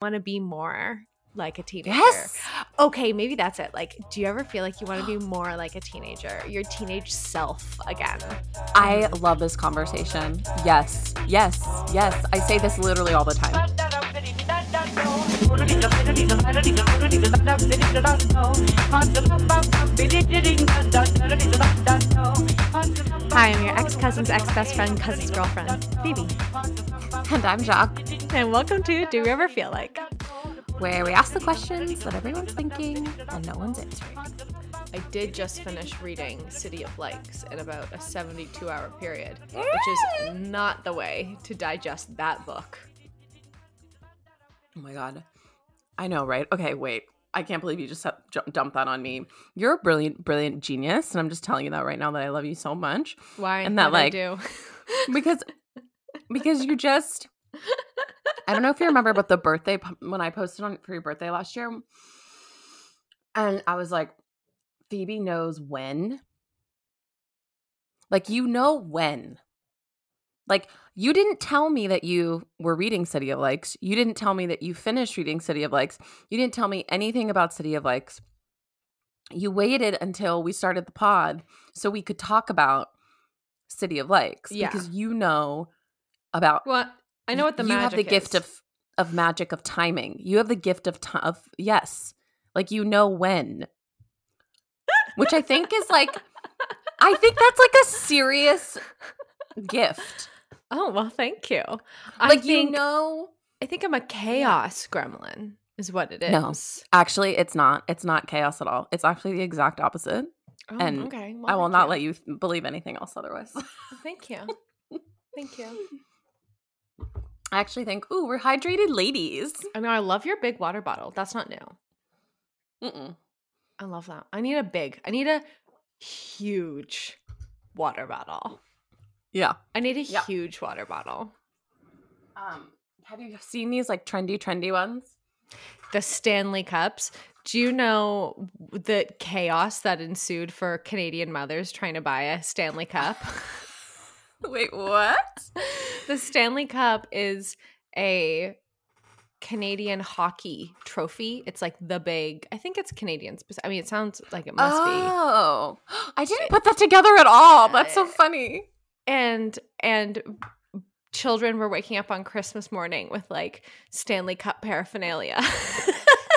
want to be more like a teenager. Yes. Okay, maybe that's it. Like, do you ever feel like you want to be more like a teenager, your teenage self again? I love this conversation. Yes, yes, yes. I say this literally all the time. Hi, I'm your ex cousin's ex best friend, cousin's girlfriend, Phoebe. And I'm Jacque. And welcome to Do We Ever Feel Like? where we ask the questions that everyone's thinking and no one's answering. I did just finish reading City of Likes in about a 72 hour period, which is not the way to digest that book. Oh my god. I know, right? Okay, wait. I can't believe you just have, ju- dumped that on me. You're a brilliant, brilliant genius, and I'm just telling you that right now that I love you so much Why? And that, What'd like, I do? because because you just I don't know if you remember, but the birthday when I posted on for your birthday last year, and I was like, Phoebe knows when. Like you know when. Like you didn't tell me that you were reading City of Likes. You didn't tell me that you finished reading City of Likes. You didn't tell me anything about City of Likes. You waited until we started the pod so we could talk about City of Likes Yeah. because you know about What? I know what the you magic have the gift of of magic of timing. You have the gift of time of yes, like you know when, which I think is like, I think that's like a serious gift. Oh well, thank you. I Like think you know, I think I'm a chaos gremlin, is what it is. No. actually, it's not. It's not chaos at all. It's actually the exact opposite. Oh, And okay. I will not let you believe anything else otherwise. Thank you. Thank you. I actually think, ooh, we're hydrated ladies. I know I love your big water bottle. That's not new. Mm-mm. I love that. I need a big. I need a huge water bottle. Yeah. I need a Yeah. huge water bottle. Um, have you seen these like trendy, trendy ones? The Stanley Cups. Do you know the chaos that ensued for Canadian mothers trying to buy a Stanley Cup? Wait, what? the Stanley Cup is a Canadian hockey trophy. It's like the big. I think it's Canadian. I mean, it sounds like it must be. Oh, I didn't put that together at all. That's so funny. And and children were waking up on Christmas morning with like Stanley Cup paraphernalia.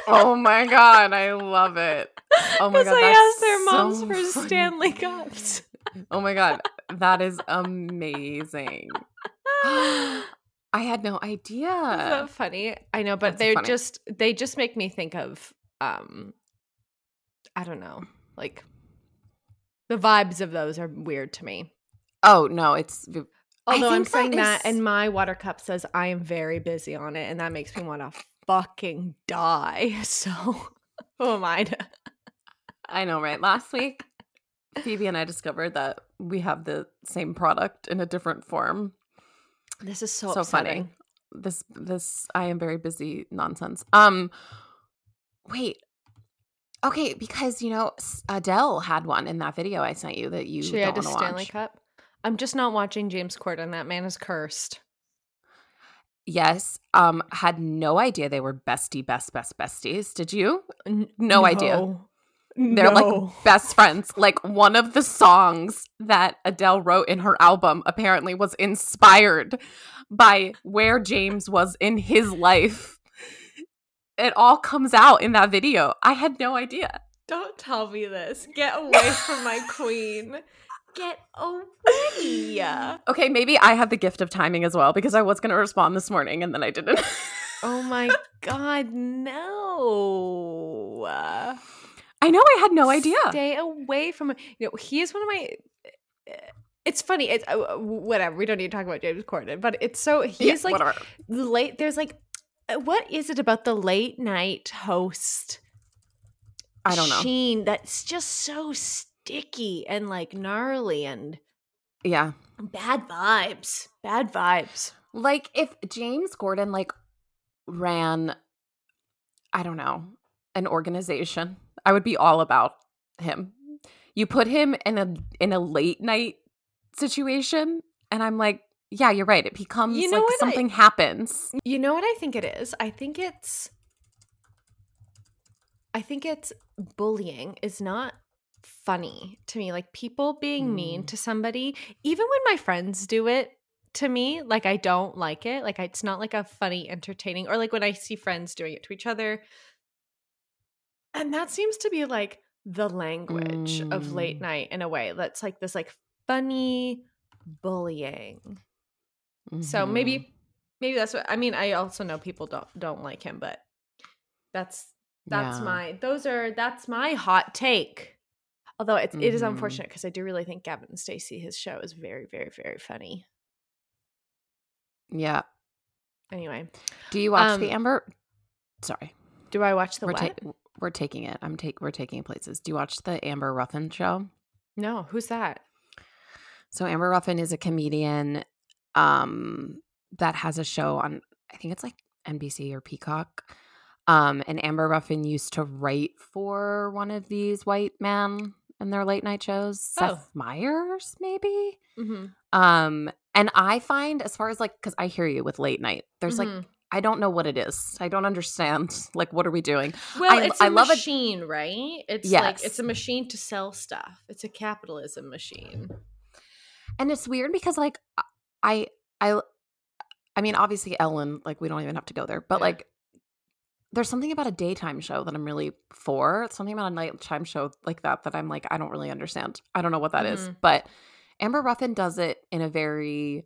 Oh my god, I love it. Oh my Because god, they that's asked their moms so for funny. Stanley Cups. Oh my god, that is amazing. I had no idea. Isn't that funny? I know, but That's they're funny. just they just make me think of um I don't know, like the vibes of those are weird to me. Oh no, it's Although I'm that saying that, is- and my water cup says I am very busy on it, and that makes me want to fucking die. So who am I to I know, right? Last week, Phoebe and I discovered that we have the same product in a different form. This is so, so upsetting. funny. This this I am very busy nonsense. Um wait. Okay, because you know Adele had one in that video I sent you that you She had a Stanley watch. Cup. I'm just not watching James Corden. That man is cursed. Yes, um had no idea they were bestie best best besties. Did you? N- No idea. They're No. like best friends. Like one of the songs that Adele wrote in her album apparently was inspired by where James was in his life. It all comes out in that video. I had no idea. Don't tell me this. Get away from my queen. Get away. Okay, maybe I had the gift of timing as well because I was going to respond this morning and then I didn't. Oh my god, no. I know I had no idea. Stay away from you know, he is one of my it's funny. It's uh, whatever. We don't need to talk about James Corden, but it's so he's Yeah, like whatever. late there's like uh, what is it about the late night host I don't know. sheen that's just so sticky and like gnarly and yeah. bad vibes bad vibes Like if James Corden like ran I don't know, an organization, I would be all about him. You put him in a in a late night situation and I'm like yeah, you're right. It becomes You know like what I- something happens. You know what I think it is? I think it's I think it's bullying is not funny to me. Like people being mean Mm. to somebody, even when my friends do it to me, like I don't like it. Like it's not like a funny, entertaining, or like when I see friends doing it to each other. And that seems to be like the language of late Mm. night in a way. That's like this like funny bullying. So Mhm. maybe maybe that's what I mean. I also know people don't don't like him, but that's that's Yeah. my those are that's my hot take. Although it's it is Mhm. unfortunate because I do really think Gavin and Stacey his show is very very very funny. Yeah. Anyway, Do you watch Um, the Amber? Sorry, do I watch the we're what? We're taking it. I'm take we're taking places. Do you watch the Amber Ruffin show? no, who's that? So Amber Ruffin is a comedian um that has a show on I think it's like NBC or Peacock. Um and Amber Ruffin used to write for one of these white men in their late night shows. Oh. Seth Meyers, maybe? Mm-hmm. Um and I find as far as like cuz I hear you with late night. There's like I don't know what it is. I don't understand. Like what are we doing? well, I- it's a I love machine, right? It's like it's a machine to sell stuff. It's a capitalism machine. And it's weird because like I I I mean obviously Ellen like we don't even have to go there, but Yeah. like there's something about a daytime show that I'm really for. Something about a nighttime show like that that I'm like I don't really understand. I don't know what that is, Mhm. but Amber Ruffin does it in a very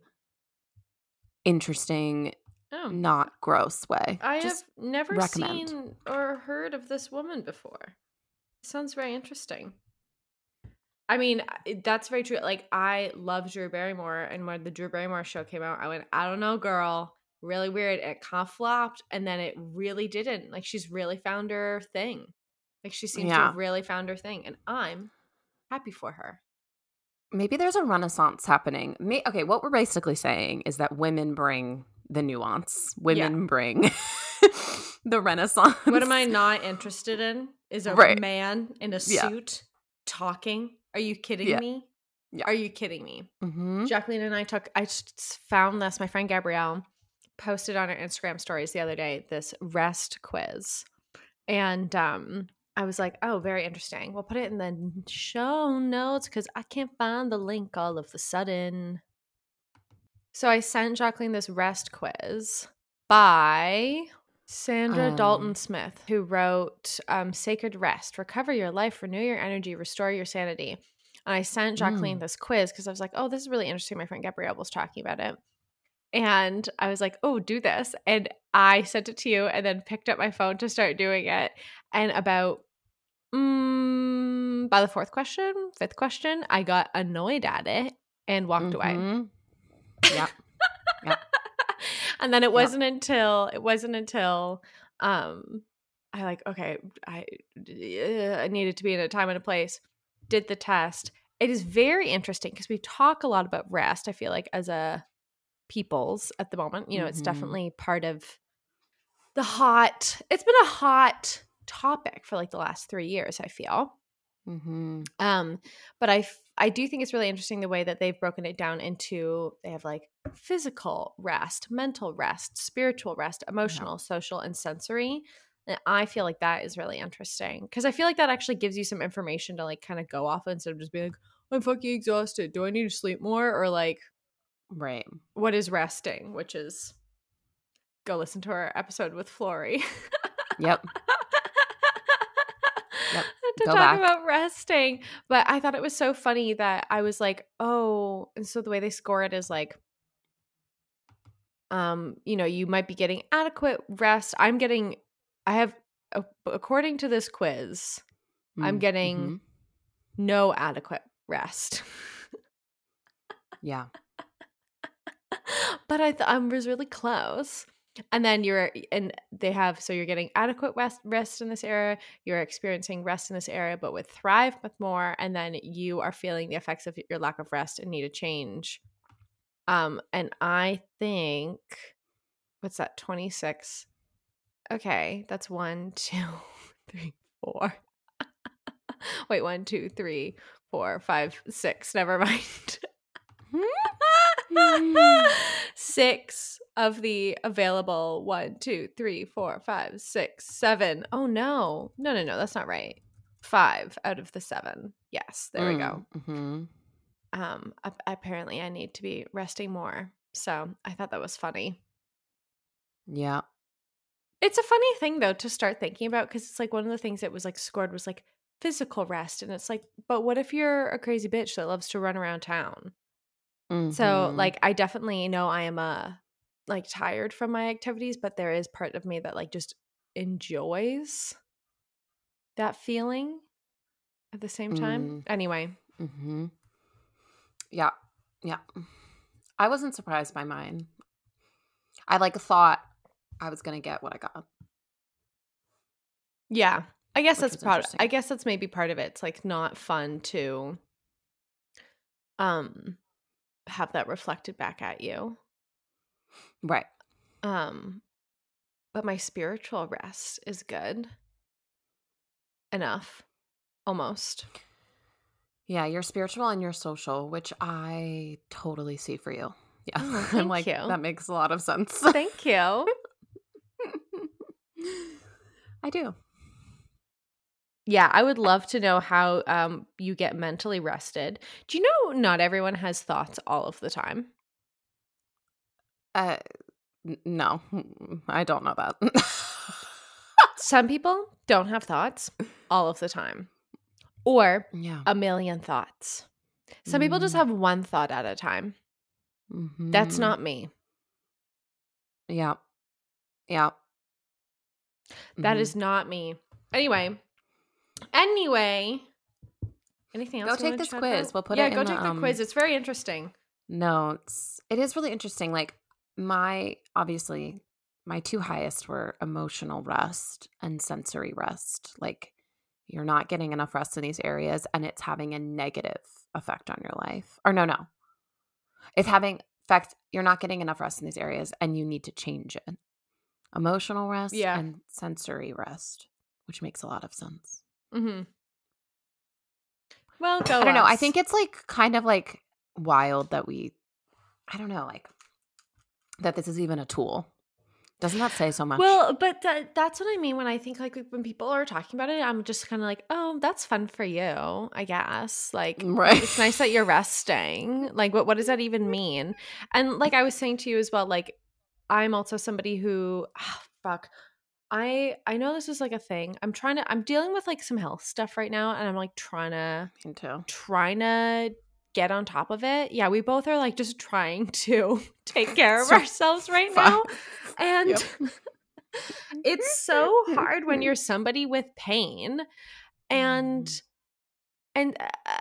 interesting, Oh, not gross way. I Just have never recommend. seen or heard of this woman before. Sounds very interesting. I mean, that's very true. Like, I love Drew Barrymore, and when the Drew Barrymore show came out, I went, I don't know, girl. Really weird. It kind of flopped, and then it really didn't. Like, she's really found her thing. Like, she seems to have really found her thing, and I'm happy for her. maybe there's a renaissance happening. May- okay, what we're basically saying is that women bring the nuance. Women bring the renaissance. What am I not interested in? Is a Right. man in a Yeah. suit talking. Are you kidding Yeah. me? Yeah. Are you kidding me? Mhm. Jacqueline and I took, I just found this. My friend Gabrielle posted on her Instagram stories the other day this rest quiz. And um, I was like, oh, very interesting. We'll put it in the show notes because I can't find the link all of the sudden. So I sent Jacqueline this rest quiz by Saundra Um, Dalton Smith, who wrote um, Sacred Rest Recover Your Life, Renew Your Energy, Restore Your Sanity. And I sent Jacqueline Mm. this quiz because I was like, oh, this is really interesting. My friend Gabrielle was talking about it. And I was like, oh, do this. And I sent it to you and then picked up my phone to start doing it. And about mm, by the fourth question, fifth question, I got annoyed at it and walked away. Yep. and then it wasn't until it wasn't until um I like okay I uh, I needed to be in a time and a place did the test it is very interesting because we talk a lot about rest I feel like as a people's at the moment you know it's Mhm. definitely part of the hot it's been a hot topic for like the last 3 years I feel Mhm. um, but I I do think it's really interesting the way that they've broken it down into they have like physical rest, mental rest, spiritual rest, emotional, social, and sensory. And I feel like that is really interesting because I feel like that actually gives you some information to like kind of go off of instead of just being like, I'm fucking exhausted. Do I need to sleep more? Or like, Right. what is resting? Which is go listen to our episode with Flory. Yep. To Go talk back. about resting. But I thought it was so funny that I was like, oh, and so the way they score it is like, um, you know, you might be getting adequate rest. I'm getting, I have, according to this quiz, I'm Mm, getting mhm. no adequate rest. Yeah. but I th- I was really close. And then you're and they have so you're getting adequate rest rest in this area. You're experiencing rest in this area, but with thrive with more, and then you are feeling the effects of your lack of rest and need a change. Um, and I think what's that? Twenty six. Okay, that's one, two, three, four. Wait, one, two, three, four, five, six. Never mind. six of the available one, two, three, four, five, six, seven. Oh no. No, no, no, that's not right. Five out of the seven. Yes, there we go. Mm-hmm. Um, apparently I need to be resting more. So I thought that was funny. Yeah. It's a funny thing though to start thinking about because it's like one of the things that was like scored was like physical rest. And it's like, but what if you're a crazy bitch that loves to run around town? So Mhm. like I definitely know I am uh like tired from my activities, but there is part of me that like just enjoys that feeling at the same time. Mm. Anyway, Mm-hmm. Yeah. Yeah. I wasn't surprised by mine. I like thought I was gonna get what I got. yeah. I guess Which that's part. I guess that's maybe part of it. It's like not fun to um have that reflected back at you. Right. Um but my spiritual rest is good. Enough. Almost. Yeah, you're spiritual and you're social, which I totally see for you. Yeah. Oh, I'm like, you. that makes a lot of sense. Thank you. I do. Yeah, I would love to know how um you get mentally rested. Do you know not everyone has thoughts all of the time? Uh, n- no, I don't know that. Some people don't have thoughts all of the time. Or yeah. a million thoughts. Some people just Mm. have one thought at a time. That's Mhm. not me. Yeah. Yeah. That Mhm. is not me. Anyway. Anyway. Anything else? Go take this quiz. about? We'll put yeah, it Yeah, go take the, the um, quiz. It's very interesting. notes. It is really interesting. Like my obviously my two highest were emotional rest and sensory rest. Like you're not getting enough rest in these areas and it's having a negative effect on your life. Or no, no. It's having effect you're not getting enough rest in these areas and you need to change it. Emotional rest Yeah. and sensory rest, which makes a lot of sense. Mm-hmm. Well, go. I don't know. I think it's like kind of like wild that we, I don't know, like that this is even a tool. Doesn't that say so much? Well, but that, that's what I mean when I think like when people are talking about it, I'm just kind of like, oh, that's fun for you, I guess. Like, right. it's nice that you're resting. Like, what what does that even mean? And like I was saying to you as well, like I'm also somebody who, ah, fuck, I I know this is like a thing. I'm trying to. I'm dealing with like some health stuff right now, and I'm like trying to Me too. trying to get on top of it. Yeah, we both are like just trying to take care of So ourselves right fun. now. And Yep. it's so hard when you're somebody with pain and Mm. and uh,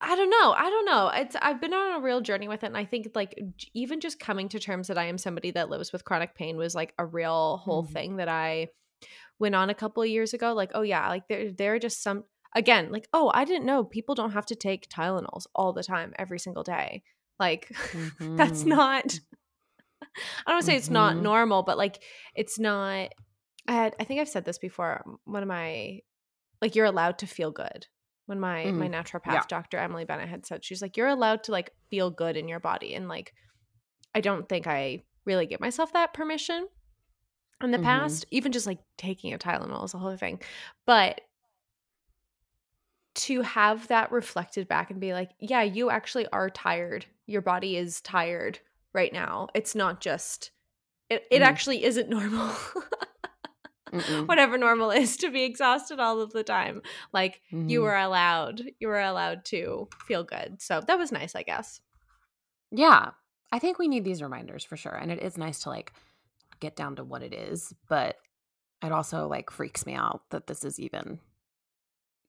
I don't know. I don't know. It's I've been on a real journey with it and I think like even just coming to terms that I am somebody that lives with chronic pain was like a real whole Mhm. thing that I went on a couple of years ago like oh yeah, like there there are just some again, like oh, I didn't know people don't have to take Tylenols all the time every single day. Like that's Mhm. not I don't want to say it's not Mhm. normal, but like it's not I had I think I've said this before. One of my like you're allowed to feel good. When my my Mhm. naturopath Yeah. doctor Emily Bennett had said she's like you're allowed to like feel good in your body and like I don't think I really give myself that permission in the Mhm. past. Even just like taking a Tylenol is a whole thing. But to have that reflected back and be like, yeah, you actually are tired. Your body is tired right now. It's not just it, it Mhm. actually isn't normal. Whatever normal is to be exhausted all of the time. Like you Mhm. were allowed you were allowed to feel good. So that was nice, I guess. Yeah. I think we need these reminders for sure. And it is nice to like get down to what it is, but it also like freaks me out that this is even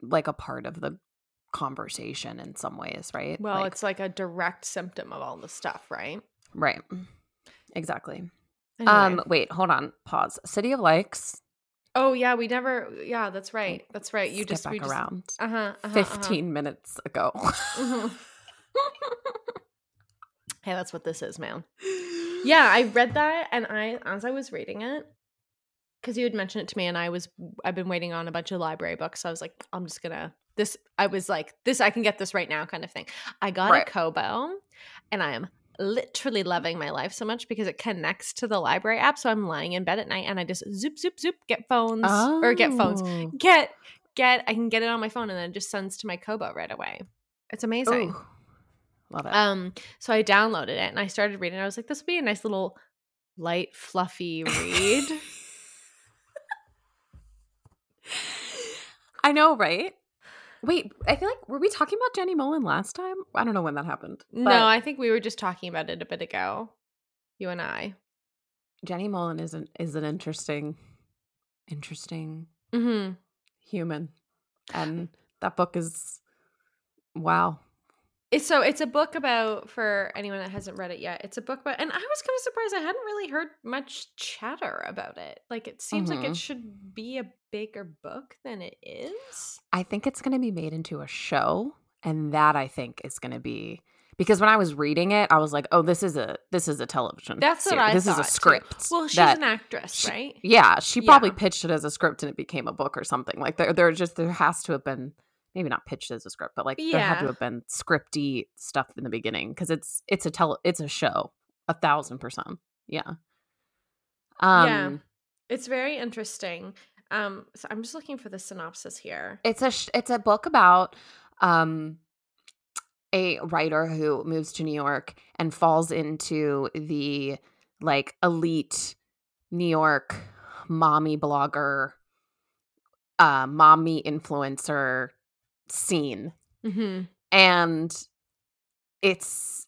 like a part of the conversation in some ways, right? Well, Like- it's like a direct symptom of all the stuff, right? right. Exactly. Anyway. Um wait, hold on. Pause. City of Likes. Oh yeah, we never yeah, that's right. That's right. You Skip just back we just around. uh-huh, uh-huh 15 minutes ago. Mhm. hey, that's what this is, man. Yeah, I read that and I as I was reading it cuz you had mentioned it to me and I was I've been waiting on a bunch of library books. So I was like I'm just going to this I was like this I can get this right now kind of thing. I got Right. a Kobo and I am literally loving my life so much because it connects to the library app. So I'm lying in bed at night and I just zoop, zoop, zoop, get phones or get phones, Oh. get, get, I can get it on my phone and then it just sends to my Kobo right away. It's amazing. Ooh. Love it. Um, so I downloaded it and I started reading. I was like, this would be a nice little light, fluffy read. I know, right? Wait, I feel like were we talking about Jenny Mollen last time? I don't know when that happened. no, I think we were just talking about it a bit ago. You and I. Jenny Mollen is an is an interesting, interesting Mm-hmm. human, and that book is wow. It's so it's a book about for anyone that hasn't read it yet. It's a book about and I was kind of surprised I hadn't really heard much chatter about it. Like it seems like Mhm. it should be a bigger book than it is. I think it's going to be made into a show, and that I think is going to be because when I was reading it, I was like, "Oh, this is a this is a television. That's what series. I This is a too. script." Well, she's an actress, she- right? Yeah, she probably Yeah. pitched it as a script and it became a book or something. Like there, there just there has to have been maybe not pitched as a script, but like there had to have been scripty stuff in the beginning because it's it's a tele it's a show, a thousand percent. Yeah. Um, Yeah. It's very interesting. Um, so I'm just looking for the synopsis here. it's a sh- it's a book about um a writer who moves to New York and falls into the like elite New York mommy blogger uh mommy influencer scene Mm-hmm. and it's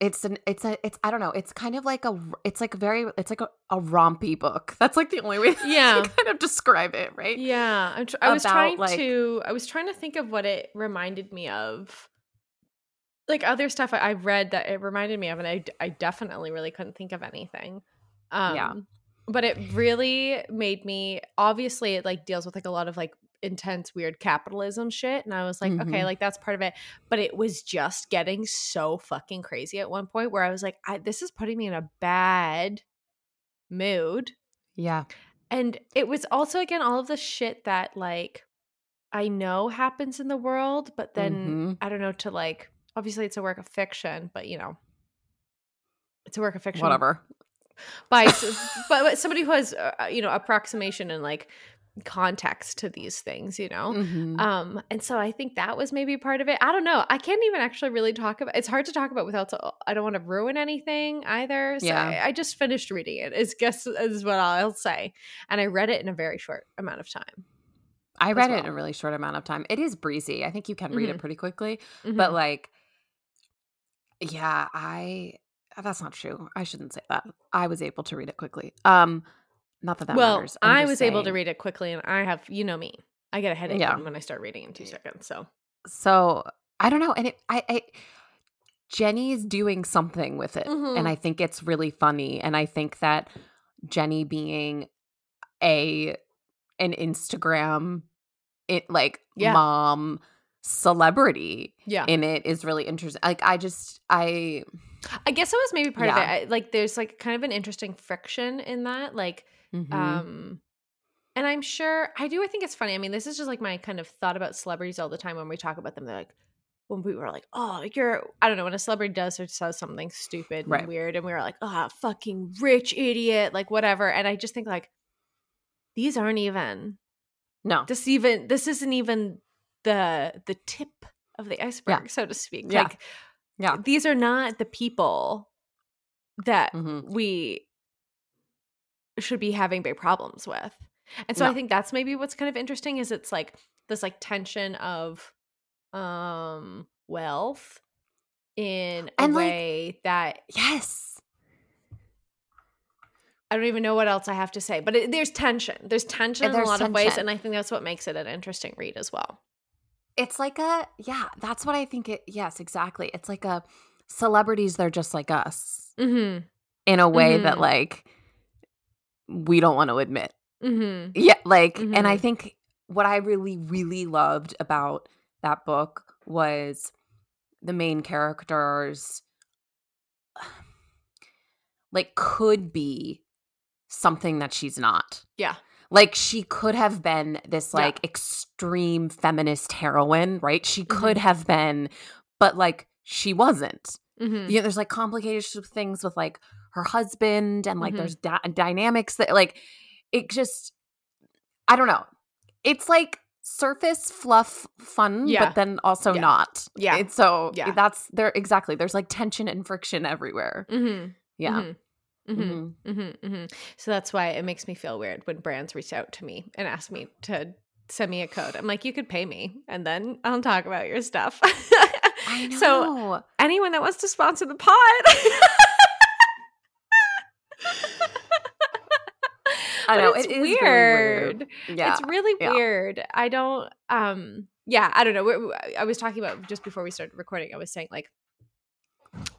it's an it's a it's I don't know it's kind of like a it's like very it's like a, a rompy book that's like the only way Yeah. to kind of describe it right Yeah, I'm tr- I was About, trying like- to. I was trying to think of what it reminded me of, like other stuff I, I've read that it reminded me of, and I I definitely really couldn't think of anything. Um, Yeah. but it really made me. Obviously, it like deals with like a lot of like intense, weird capitalism shit, and I was like, okay, Mhm. like that's part of it. But it was just getting so fucking crazy at one point where I was like, I, this is putting me in a bad mood. yeah And it was also again all of the shit that like I know happens in the world, but then Mhm. I don't know to like obviously it's a work of fiction, but you know it's a work of fiction whatever by but, but somebody who has uh, you know approximation and like context to these things, you know. Mhm. Um, and so I think that was maybe part of it. I don't know. I can't even actually really talk about. It's hard to talk about without. I don't want to ruin anything either. So Yeah. I, I just finished reading it. Is guess is what I'll say. And I read it in a very short amount of time. I read it in a really short amount of time. It is breezy. I think you can read Mhm. it pretty quickly, Mhm. but like, yeah, I. That's not true. I shouldn't say that. I was able to read it quickly. Um, not that that well, matters. I'm I just was able to read it quickly, and I have, you know me, I get a headache Yeah. when I start reading in two seconds. So So I don't know, and it, I, I, Jenny's doing something with it, Mhm. and I think it's really funny, and I think that Jenny being a an Instagram, it like Yeah. mom celebrity yeah, in it is really interesting. Like I just I I guess it was maybe part of it. I, like, there's like kind of an interesting friction in that, like. Mhm. um and i'm sure i do i think it's funny i mean this is just like my kind of thought about celebrities all the time when we talk about them they're like when we were like oh you're i don't know when a celebrity does or says something stupid Right. and weird and we were like oh fucking rich idiot like whatever and i just think like these aren't even no, this even this isn't even the the tip of the iceberg so to speak Yeah. like yeah, these are not the people that mhm. we should be having big problems with. And so I think that's maybe what's kind of interesting is it's like this like tension of um wealth in a And, like- way that yes, I don't even know what else I have to say, but it, there's tension. There's tension in a there's lot of ways, and I think that's what makes it an interesting read as well. it's like a yeah. That's what I think. It yes, exactly. It's like a celebrities. They're just like us Mm-hmm. in a way that Mhm. like we don't want to admit. Mm-hmm. Yeah, like, and I Mhm. think what I really, really loved about that book was the main characters, like, could be something that she's not. Yeah. Like, she could have been this, Yeah. like, extreme feminist heroine, right? She Mhm. could have been, but, like, she wasn't. Mhm. you know, there's like complicated things with like her husband and like Mhm. there's da- dynamics that like it just I don't know. It's like surface fluff fun, Yeah. but then also Yeah. not. Yeah. It's so Yeah. that's there exactly. There's like tension and friction everywhere. Mhm. Yeah. Mhm. Mhm. Mhm. hmm hmm So that's why it makes me feel weird when brands reach out to me and ask me to send me a code. I'm like, you could pay me and then I'll talk about your stuff. So anyone that wants to sponsor the pod. I know, it's it is really weird. weird. yeah. It's really yeah. weird. I don't um yeah, I don't know. I was talking about just before we started recording, I was saying like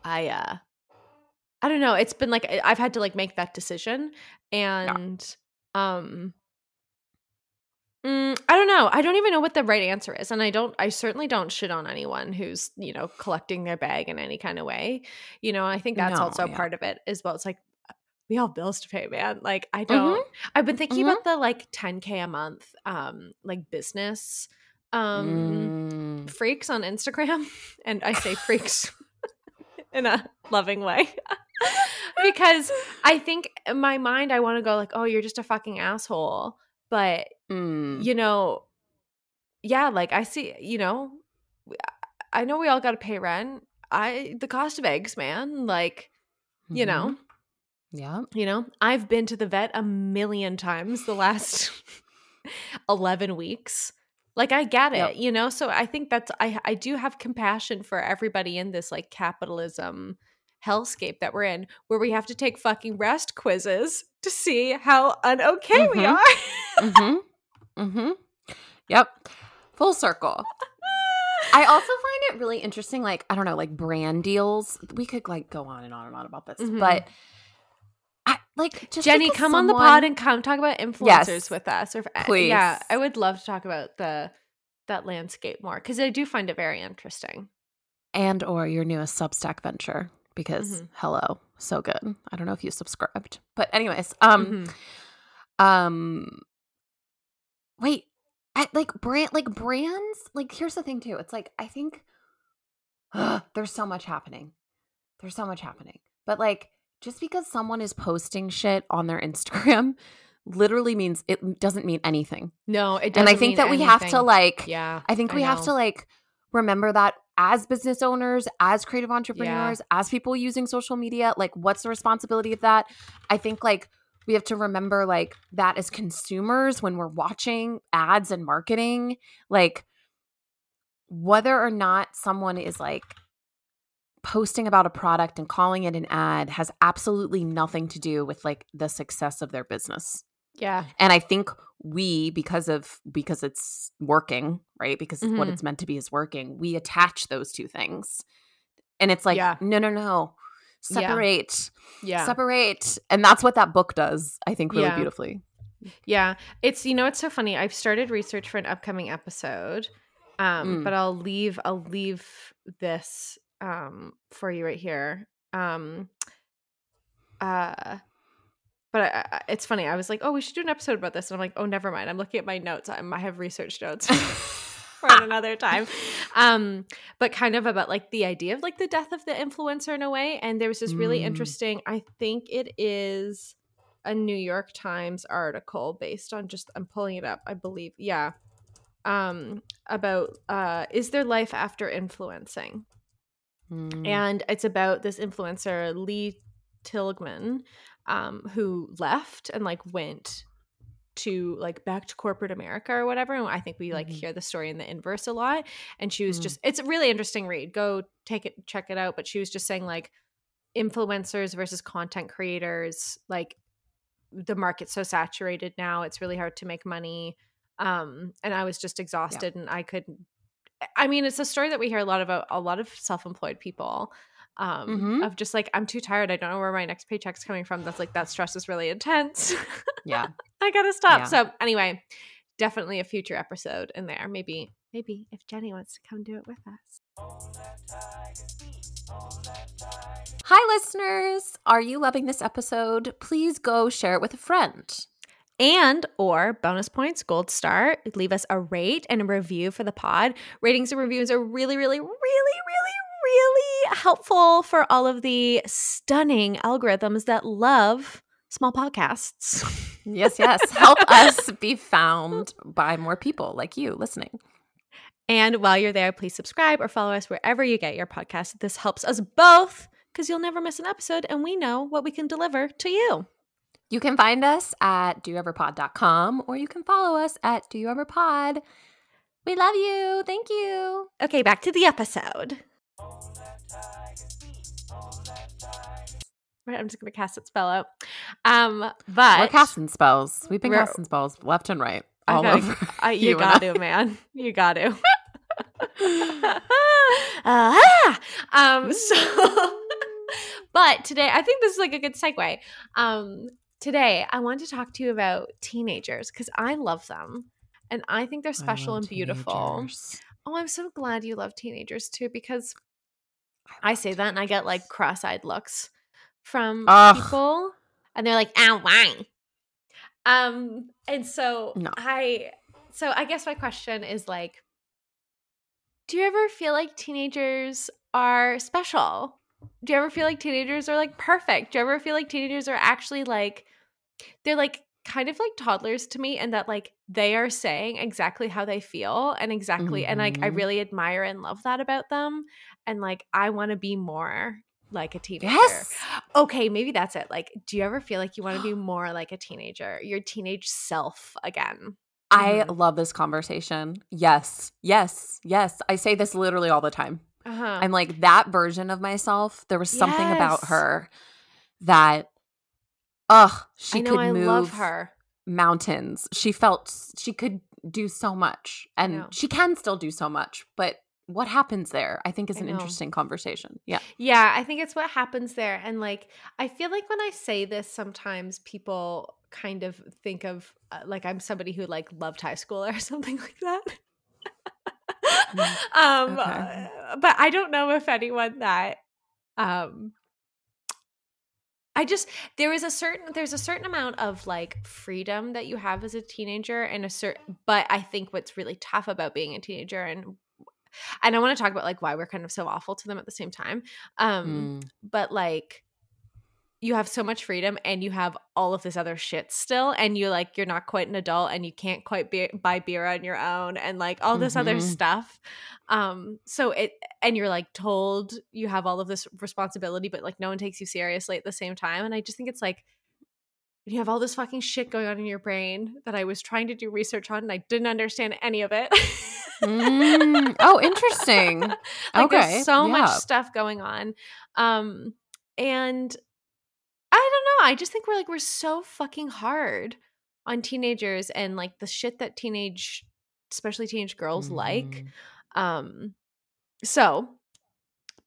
I uh I don't know. It's been like I've had to like make that decision and um mm, I don't know. I don't even know what the right answer is. And I don't I certainly don't shit on anyone who's, you know, collecting their bag in any kind of way. You know, I think that's No, also yeah. part of it as well. It's like we all have bills to pay, man. Like I don't Mhm. I've been thinking Mhm. about the like 10k a month um like business um Mm. freaks on Instagram and I say freaks in a loving way. because I think in my mind I want to go like, "Oh, you're just a fucking asshole." But, Mm. you know, yeah, like I see, you know, I know we all got to pay rent. I the cost of eggs, man, like, you know, Mhm. Yeah. you know, I've been to the vet a million times the last 11 weeks. Like I get it, Yep. you know? So I think that's I I do have compassion for everybody in this like capitalism hellscape that we're in where we have to take fucking rest quizzes to see how unokay we Mhm. are. mm-hmm. Mm-hmm. Yep. Full circle. I also find it really interesting, like, I don't know, like brand deals. We could like go on and on and on about this, Mhm. but like just Jenny, come on the pod and come talk about influencers Yes. with us. Or Please. yeah, I would love to talk about the that landscape more because I do find it very interesting. and or your newest Substack venture because Mhm. hello, so good. I don't know if you subscribed, but anyways, um, Mhm. um, wait, I, like brand, like brands, like here's the thing too. It's like I think there's so much happening. There's so much happening, but like just because someone is posting shit on their Instagram literally means it doesn't mean anything. No, it doesn't. and I think that we have to like Yeah, I think we have to like remember that as business owners, as creative entrepreneurs, as people using social media, like what's the responsibility of that? I think like we have to remember like that as consumers when we're watching ads and marketing, like whether or not someone is like posting about a product and calling it an ad has absolutely nothing to do with like the success of their business Yeah, and i think we because of because it's working right because what Mhm. it's meant to be is working we attach those two things and it's like Yeah. no no no Yeah. separate yeah, separate and that's what that book does i think really Yeah. beautifully yeah. It's you know it's so funny. I've started research for an upcoming episode, um, Mm. but I'll leave I'll leave this um for you right here. Um, uh. But I, I, it's funny. I was like, "Oh, we should do an episode about this," and I'm like, "Oh, never mind." I'm looking at my notes. I'm, I have research notes for another time. Um, but kind of about like the idea of like the death of the influencer in a way. And there was this really Mm. interesting, I think it is a New York Times article based on just I'm pulling it up, I believe. Yeah. Um, about uh is there life after influencing? Mm. and it's about this influencer lee tilghman um, who left and like went to like back to corporate america or whatever and i think we like Mhm. hear the story in the inverse a lot and she was Mm. just it's a really interesting read go take it check it out but she was just saying like influencers versus content creators like the market's so saturated now it's really hard to make money um and i was just exhausted and i could i mean it's a story that we hear a lot about a lot of self-employed people um Mhm. of just like i'm too tired. I don't know where my next paycheck's coming from. That's like that stress is really intense. Yeah. I gotta stop. Yeah. so anyway definitely a future episode in there. Maybe maybe if jenny wants to come do it with us. Hi listeners. Are you loving this episode? Please go share it with a friend and or bonus points gold star leave us a rate and a review for the pod ratings and reviews are really really really really really helpful for all of the stunning algorithms that love small podcasts. Yes, yes. Help us be found by more people like you listening. And while you're there, please subscribe or follow us wherever you get your podcast. This helps us both because you'll never miss an episode and we know what we can deliver to you. You can find us at doyoueverpod.com or you can follow us at doyoueverpod. We love you. Thank you. Okay, back to the episode. Right, I'm just gonna cast that spell out. Um, but We're casting spells. We've been casting spells left and right. I All gotta- over. I, you, you and got to, man. You got to. ah! Um, so, but today, I think this is like a good segue. Um, today, I want to talk to you about teenagers because I love them and I think they're special and beautiful. teenagers. Oh, I'm so glad you love teenagers too because I say that and I get like cross eyed looks from Ugh. people and they're like, ow, why? Um, and so No. I, so I guess my question is like, do you ever feel like teenagers are special? Do you ever feel like teenagers are like perfect? Do you ever feel like teenagers are actually like, they're like kind of like toddlers to me and that like they are saying exactly how they feel and exactly and like I Mhm. really admire and love that about them and like I want to be more like a teenager. Yes. Okay, maybe that's it. Like do you ever feel like you want to be more like a teenager, your teenage self again? I Mhm. love this conversation. Yes. Yes. Yes. I say this literally all the time. Uh-huh. I'm like that version of myself. There was something about her that ugh, she I know could I move love her. mountains. She felt she could do so much and she can still do so much, but what happens there? I think is an interesting conversation. Yeah. Yeah, I think it's what happens there. And like, I feel like when I say this, sometimes people kind of think of uh, like I'm somebody who like loved high school or something like that. um, okay. uh, but I don't know if anyone that, um, I just there is a certain there's a certain amount of like freedom that you have as a teenager and a certain but I think what's really tough about being a teenager and and I want to talk about like why we're kind of so awful to them at the same time. Um Mm. but like you have so much freedom and you have all of this other shit still and you like you're not quite an adult and you can't quite be- buy beer on your own and like all this other Mhm. stuff um so it and you're like told you have all of this responsibility but like no one takes you seriously at the same time and i just think it's like you have all this fucking shit going on in your brain that i was trying to do research on and i didn't understand any of it Mm. Oh, interesting. like Okay, there's so much stuff going on um and i don't know i just think we're like we're so fucking hard on teenagers and like the shit that teenage especially teenage girls like Mhm. um so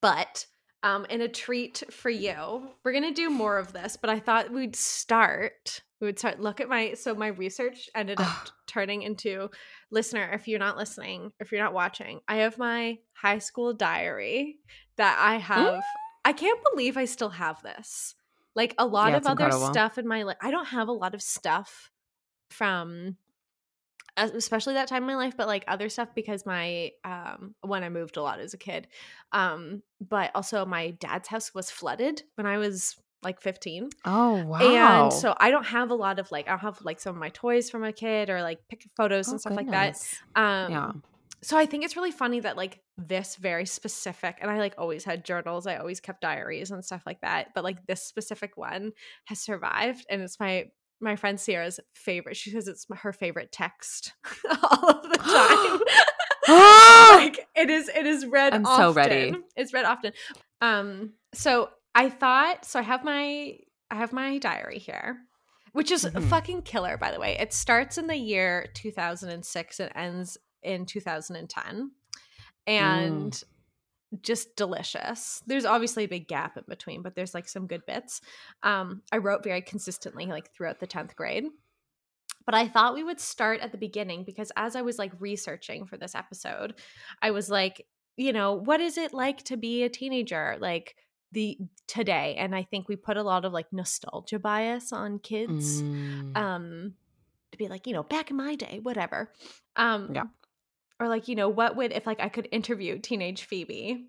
but um in a treat for you we're gonna do more of this but i thought we'd start we would start look at my so my research ended up Ugh. turning into listener if you're not listening if you're not watching i have my high school diary that i have i can't believe i still have this like a lot Yeah, of other incredible. stuff in my life i don't have a lot of stuff from especially that time in my life but like other stuff because my um when i moved a lot as a kid um but also my dad's house was flooded when i was like 15 Oh wow. and so i don't have a lot of like i don't have like some of my toys from a kid or like pic photos Oh, and stuff like that um Yeah. So i think it's really funny that like this very specific and i like always had journals i always kept diaries and stuff like that but like this specific one has survived and it's my my friend Sierra's favorite. She says it's her favorite text all of the time. like it is it is read I'm often. so ready. It's read often. Um so I thought so I have my I have my diary here. Which is Mhm. fucking killer by the way. It starts in the year 2006 and ends in 2010. And Mm. just delicious. There's obviously a big gap in between, but there's like some good bits. Um, I wrote very consistently like throughout the 10th grade. But I thought we would start at the beginning because as I was like researching for this episode, I was like, you know, what is it like to be a teenager like the today? And I think we put a lot of like nostalgia bias on kids Mm. um to be like you know back in my day whatever um Yeah. Or like you know what would if like i could interview teenage phoebe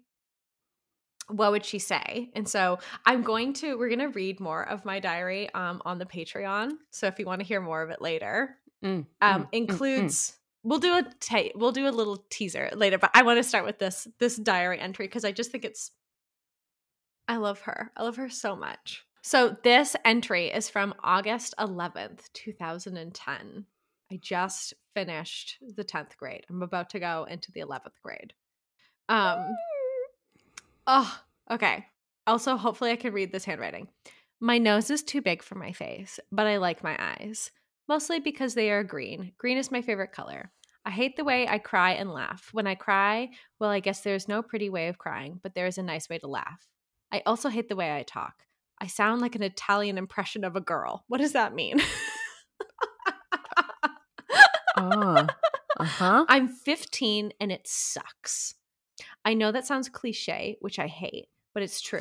what would she say? And so I'm going to we're going to read more of my diary um on the Patreon. So if you want to hear more of it later, Mm, um mm, mm, mm. includes we'll do a ta- we'll do a little teaser later, but I want to start with this this diary entry because I just think it's I love her. I love her so much. So this entry is from August 11th, 2010. I just finished the 10th grade. I'm about to go into the 11th grade. Um Oh, okay. Also, hopefully I can read this handwriting. My nose is too big for my face, but I like my eyes. Mostly because they are green. Green is my favorite color. I hate the way I cry and laugh. When I cry, well, I guess there's no pretty way of crying, but there is a nice way to laugh. I also hate the way I talk. I sound like an Italian impression of a girl. What does that mean? Oh, uh-huh. I'm 15 and it sucks. I know that sounds cliche, which I hate, but it's true.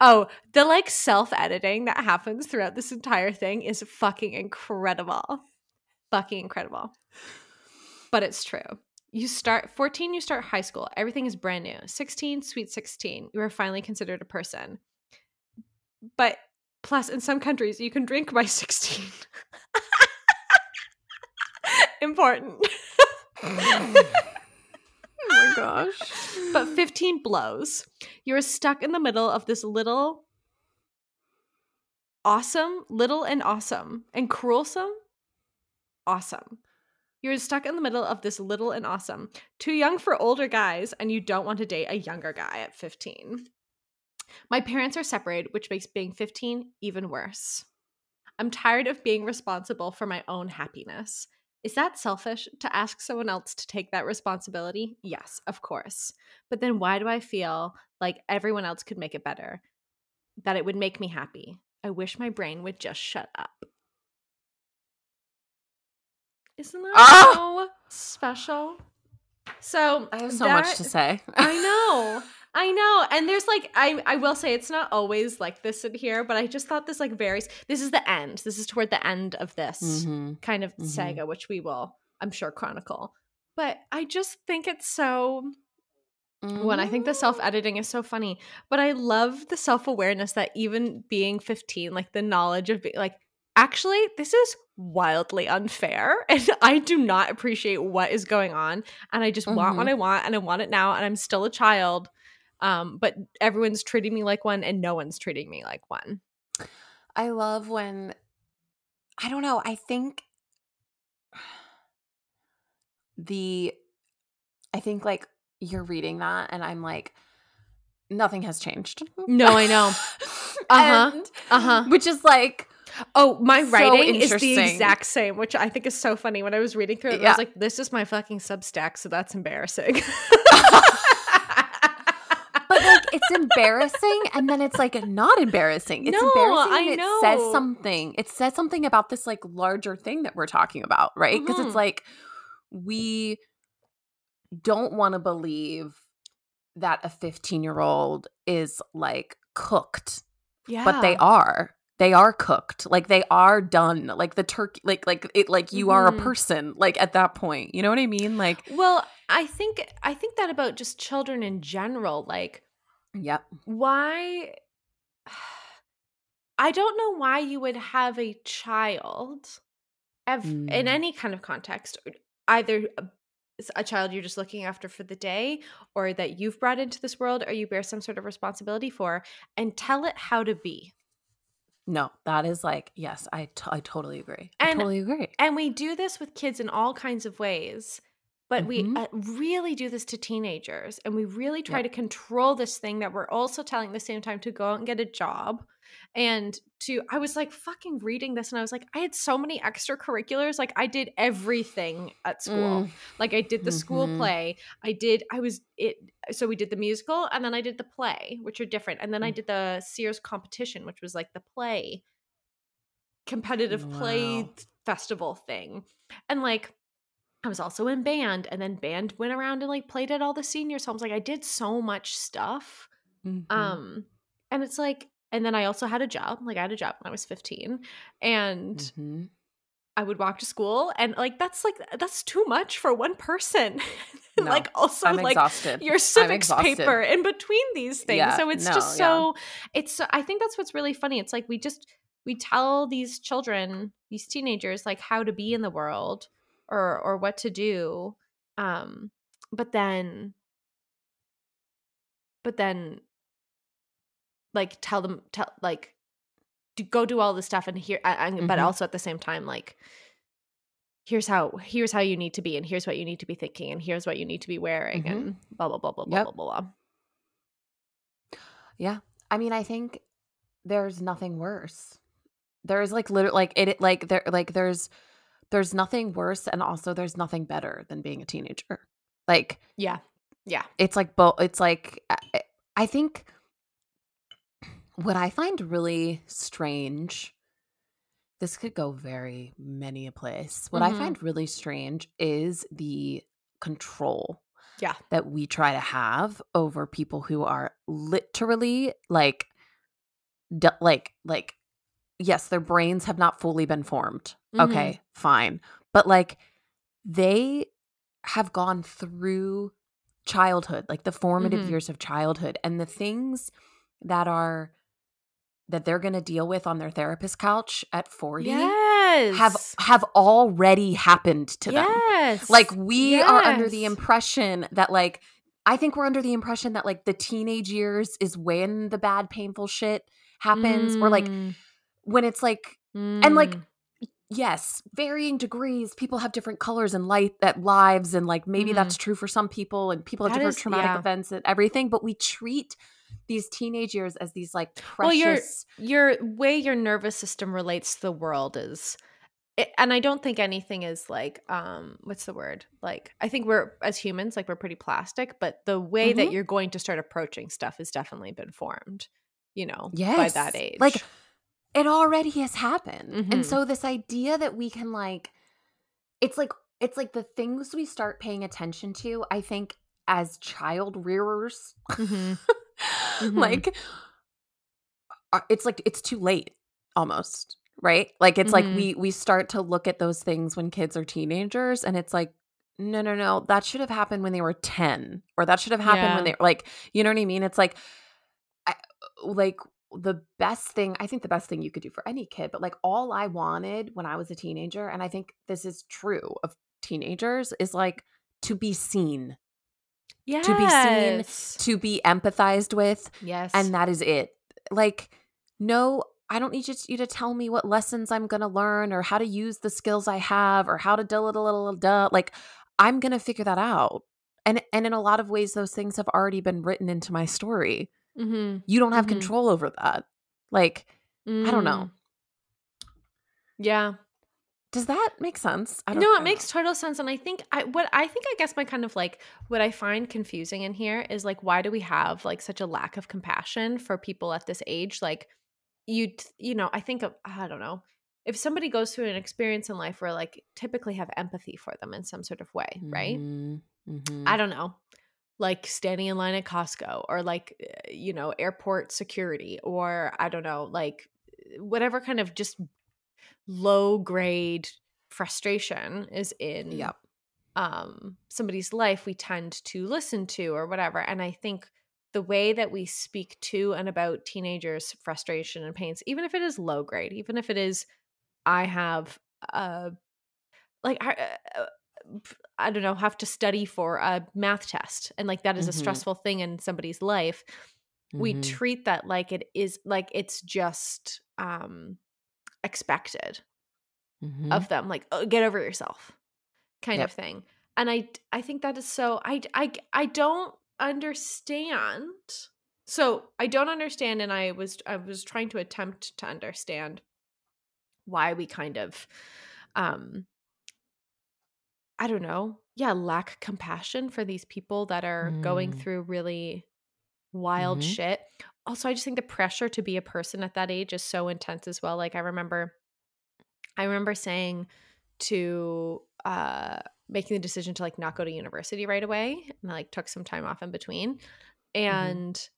Oh, the like self editing that happens throughout this entire thing is fucking incredible. Fucking incredible. But it's true. You start 14, you start high school. Everything is brand new. 16, sweet 16. You are finally considered a person. But plus, in some countries, you can drink by 16. Important. oh my gosh. but 15 blows. You're stuck in the middle of this little awesome, little and awesome, and cruelsome. Awesome. You're stuck in the middle of this little and awesome. Too young for older guys, and you don't want to date a younger guy at 15. My parents are separated, which makes being 15 even worse. I'm tired of being responsible for my own happiness. Is that selfish to ask someone else to take that responsibility? Yes, of course. But then why do I feel like everyone else could make it better? That it would make me happy. I wish my brain would just shut up. Isn't that Ah! so special? So I have so much to say. I know. I know. And there's like I I will say it's not always like this in here, but I just thought this like varies. This is the end. This is toward the end of this Mhm. kind of Mhm. saga, which we will, I'm sure, chronicle. But I just think it's so one, I think the self editing is so funny, but I love the self awareness that even being 15, like the knowledge of being like, actually, this is wildly unfair. And I do not appreciate what is going on. And I just want what I want and I want it now. And I'm still a child. Um, but everyone's treating me like one and no one's treating me like one. I love when I don't know, I think the I think like you're reading that and I'm like nothing has changed. No, I know. Uh-huh. Uh-huh. Which is like Oh, my So writing is the exact same, which I think is so funny. When I was reading through it, I was like, this is my fucking Substack, so that's embarrassing. like it's embarrassing and then it's like not embarrassing. It's No, embarrassing I and it says something. It says something about this like larger thing that we're talking about, right? Because Mhm. it's like we don't want to believe that a 15 year old is like cooked yeah. but they are they are cooked like they are done like the turkey like like it like you are a Mhm. person like at that point you know what i mean like Well, I think I think that about just children in general. Like, yep why? I don't know why you would have a child, ev- in Mm. any kind of context, either a, a child you're just looking after for the day, or that you've brought into this world, or you bear some sort of responsibility for, and tell it how to be. no that is like yes i, t- I totally agree i totally agree And we do this with kids in all kinds of ways. But Mhm. we uh, really do this to teenagers. And we really try Yep. to control this thing that we're also telling at the same time to go out and get a job. And to, I was like fucking reading this and I was like, I had so many extracurriculars. Like, I did everything at school. Mm, Like, I did the school Mhm. play. I did, I was it. So we did the musical and then I did the play, which are different. And then I Mm. did the Sears competition, which was like the play competitive play festival thing. And like I was also in band and then band went around and like played at all the seniors homes. Like I did so much stuff. mhm. Um and it's like and then I also had a job. Like I had a job when I was 15 and Mhm. I would walk to school and like that's like that's too much for one person. No, like also I'm like exhausted. your civics paper in between these things. Yeah, so it's no, just yeah. so it's I think that's what's really funny. It's like we just we tell these children, these teenagers like how to be in the world or or what to do. Um but then but then like tell them tell like do, go do all this stuff and here and, but also at the same time like here's how here's how you need to be and here's what you need to be thinking and here's what you need to be wearing Mhm. and blah blah blah blah blah Yep. blah blah blah Yeah. I mean, I think there's nothing worse. There's like literally like it like there like there's there's nothing worse and also there's nothing better than being a teenager. Like yeah yeah it's like both it's like I- I think what I find really strange this could go very many a place. What I Mhm. find really strange is the control yeah that we try to have over people who are literally like d- like like yes their brains have not fully been formed. Mhm. okay fine. But like they have gone through childhood like the formative Mhm. years of childhood and the things that are that they're going to deal with on their therapist couch at 40 yes. have have already happened to them. Yes. Like we are under the impression that like I think we're under the impression that like the teenage years is when the bad painful shit happens or like Mm, when it's like and, like, mm. yes, varying degrees people have different colors and light that lives and like maybe Mhm. that's true for some people and people have That different is- traumatic yeah. events and everything but we treat these teenage years as these like precious you're- your way your nervous system relates to the world is it, and i don't think anything is like um what's the word like i think we're as humans like we're pretty plastic but the way that Mhm. you're going to start approaching stuff has definitely been formed you know by that age Like it already has happened. Mhm. And so this idea that we can like it's like it's like the things we start paying attention to, I think as child rearers Mhm. Mhm. like it's like it's too late almost, right? Like it's like Mhm. we we start to look at those things when kids are teenagers and it's like no, no, no. That should have happened when they were 10 or that should have happened when Yeah. they like, you know what I mean? It's like I, like the best thing i think the best thing you could do for any kid but like all i wanted when i was a teenager and i think this is true of teenagers is like to be seen. Yes. to be seen, to be empathized with yes. and that is it. Like no i don't need you to, you to tell me what lessons i'm going to learn or how to use the skills i have or how to da da da da like i'm going to figure that out. And and in a lot of ways those things have already been written into my story mm-hmm. you don't have Mhm. control over that like I don't know. Mm. yeah Does that make sense? I don't no it makes total sense and i think i what i think i guess my kind of like what i find confusing in here is like why do we have like such a lack of compassion for people at this age like you you know i think of i don't know if somebody goes through an experience in life where like typically have empathy for them in some sort of way right Mhm, mhm. I don't know, like standing in line at Costco or like, uh, you know, airport security or I don't know, like whatever kind of just low grade frustration is in Yep. um somebody's life we tend to listen to or whatever and i think the way that we speak to and about teenagers frustration and pains even if it is low grade even if it is i have uh like i uh, i don't know have to study for a math test and like that is a Mhm. stressful thing in somebody's life we Mhm. treat that like it is like it's just um expected Mhm. of them like oh, get over yourself kind Yep. of thing and i i think that is so i i i don't understand so i don't understand and i was i was trying to attempt to understand why we kind of um i don't know yeah lack compassion for these people that are going Mm. through really wild Mhm. shit also i just think the pressure to be a person at that age is so intense as well like i remember i remember saying to uh making the decision to like not go to university right away and i like took some time off in between and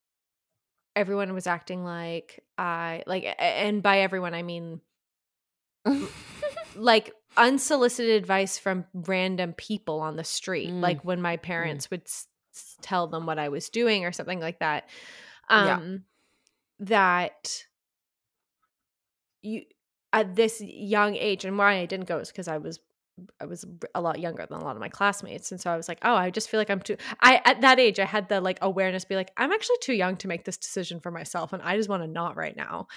everyone was acting like i like and by everyone i mean like unsolicited advice from random people on the street, Mm. like when my parents would s- tell them what I was doing or something like that. Yeah. Um, that you at this young age, and why I didn't go is because I was I was a lot younger than a lot of my classmates, and so I was like, oh, I just feel like I'm too. I at that age, I had the like awareness, be like, I'm actually too young to make this decision for myself, and I just want to not right now.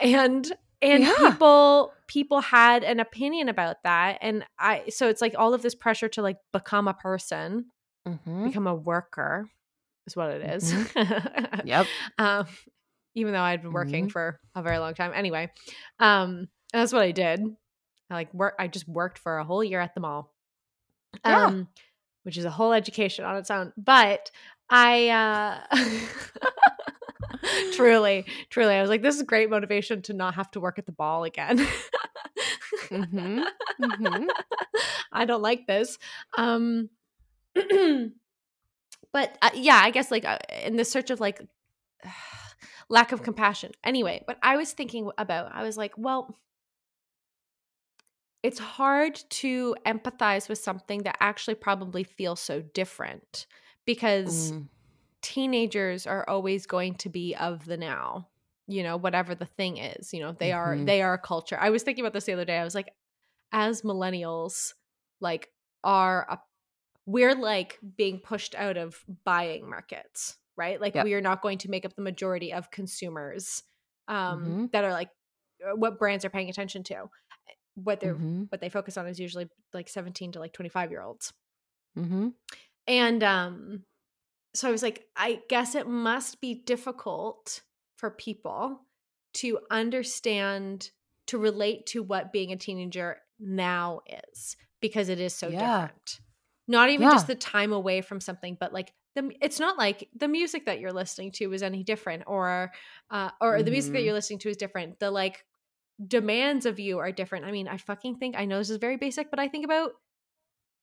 And and Yeah. people people had an opinion about that, and I so it's like all of this pressure to like become a person, Mhm. become a worker, is what it is. Yep. um, even though I'd been working Mhm. for a very long time. Anyway, um, that's what I did. I like work. I just worked for a whole year at the mall, Yeah. um, which is a whole education on its own. But I uh, truly, truly, I was like, this is great motivation to not have to work at the ball again. Mhm. Mhm. I don't like this. Um, but uh, yeah, I guess like uh, in the search of like lack of compassion. Anyway, what I was thinking about, I was like, well, it's hard to empathize with something that actually probably feels so different because Mm. Teenagers are always going to be of the now you know whatever the thing is you know they are Mhm. they are a culture i was thinking about this the other day i was like as millennials like are a, we're like being pushed out of buying markets right like Yep. we are not going to make up the majority of consumers um Mhm. that are like uh, what brands are paying attention to what they're Mhm. what they focus on is usually like 17 to like 25 year olds Mhm. and um so I was like, I guess it must be difficult for people to understand, to relate to what being a teenager now is because it is so Yeah. different. Not even just the time away from something, but like the it's not like the music that you're listening to is any different or uh or the music that Mhm. you're listening to is different. The like demands of you are different. I mean, I fucking think I know this is very basic, but I think about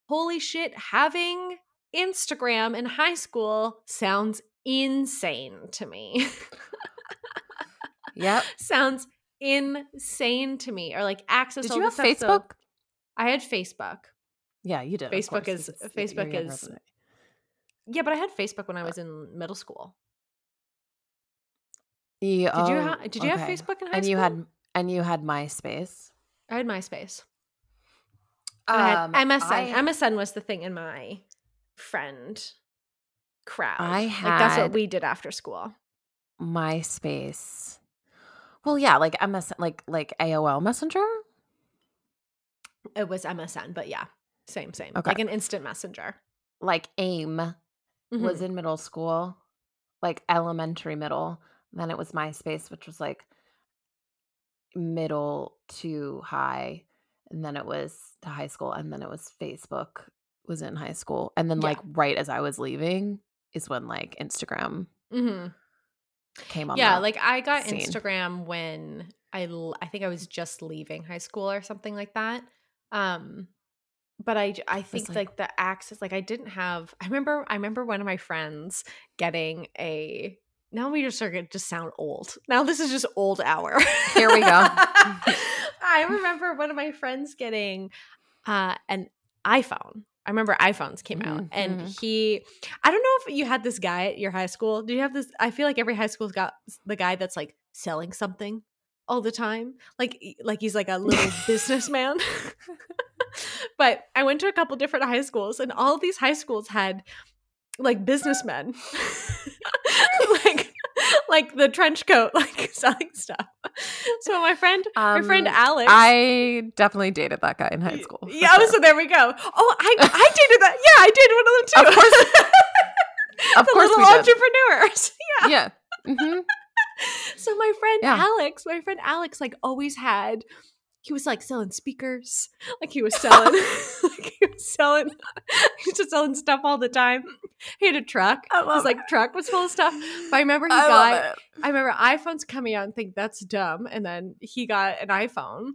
holy shit, having Instagram in high school sounds insane to me. Yep. sounds insane to me. Or like access Did you have stuff. So Facebook? I had Facebook. Yeah, you did. Facebook is- you're Facebook is- Yeah, but I had Facebook when I was in middle school. Yeah, Did you oh, ha- did you have. Facebook in high And school? And you had and you had MySpace. I had MySpace. And I Um, had MSN. I- MSN was the thing in my friend crowd. I like that's what we did after school. MySpace. Well, yeah, like MSN, like like AOL Messenger. It was MSN, but yeah, same, same. Okay. Like an instant messenger. Like AIM was Mhm. in middle school, like elementary middle. Then it was MySpace, which was like middle to high, and then it was to high school, and then it was Facebook was in high school, and then Yeah. like right as I was leaving is when like Instagram Mhm. came on. Yeah, like I got scene. Instagram when I l- I think I was just leaving high school or something like that. Um but I I think like- like, the access like I didn't have I remember I remember one of my friends getting a now we just are gonna just sound old. Now this is just old hour. Here we go. I remember one of my friends getting uh an iPhone. I remember iPhones came out Mhm, and mhm. he I don't know if you had this guy at your high school. Do you have this I feel like every high school's got the guy that's like selling something all the time. Like like he's like a little businessman. but I went to a couple different high schools and all these high schools had like businessmen. like like the trench coat like selling stuff. So my friend my friend Um, Alex I definitely dated that guy in high school. yeah, sure. so there we go. Oh, I I dated that. Yeah, I dated one of them too. Of course- of the course little entrepreneurs. Yeah. yeah. hmm So my friend Yeah. Alex, my friend Alex, like always had. He was like selling speakers, like he was selling, like he was selling, he was just selling stuff all the time. He had a truck. I His like truck was full of stuff. But I remember he I got. it. I remember iPhones coming out and think that's dumb, and then he got an iPhone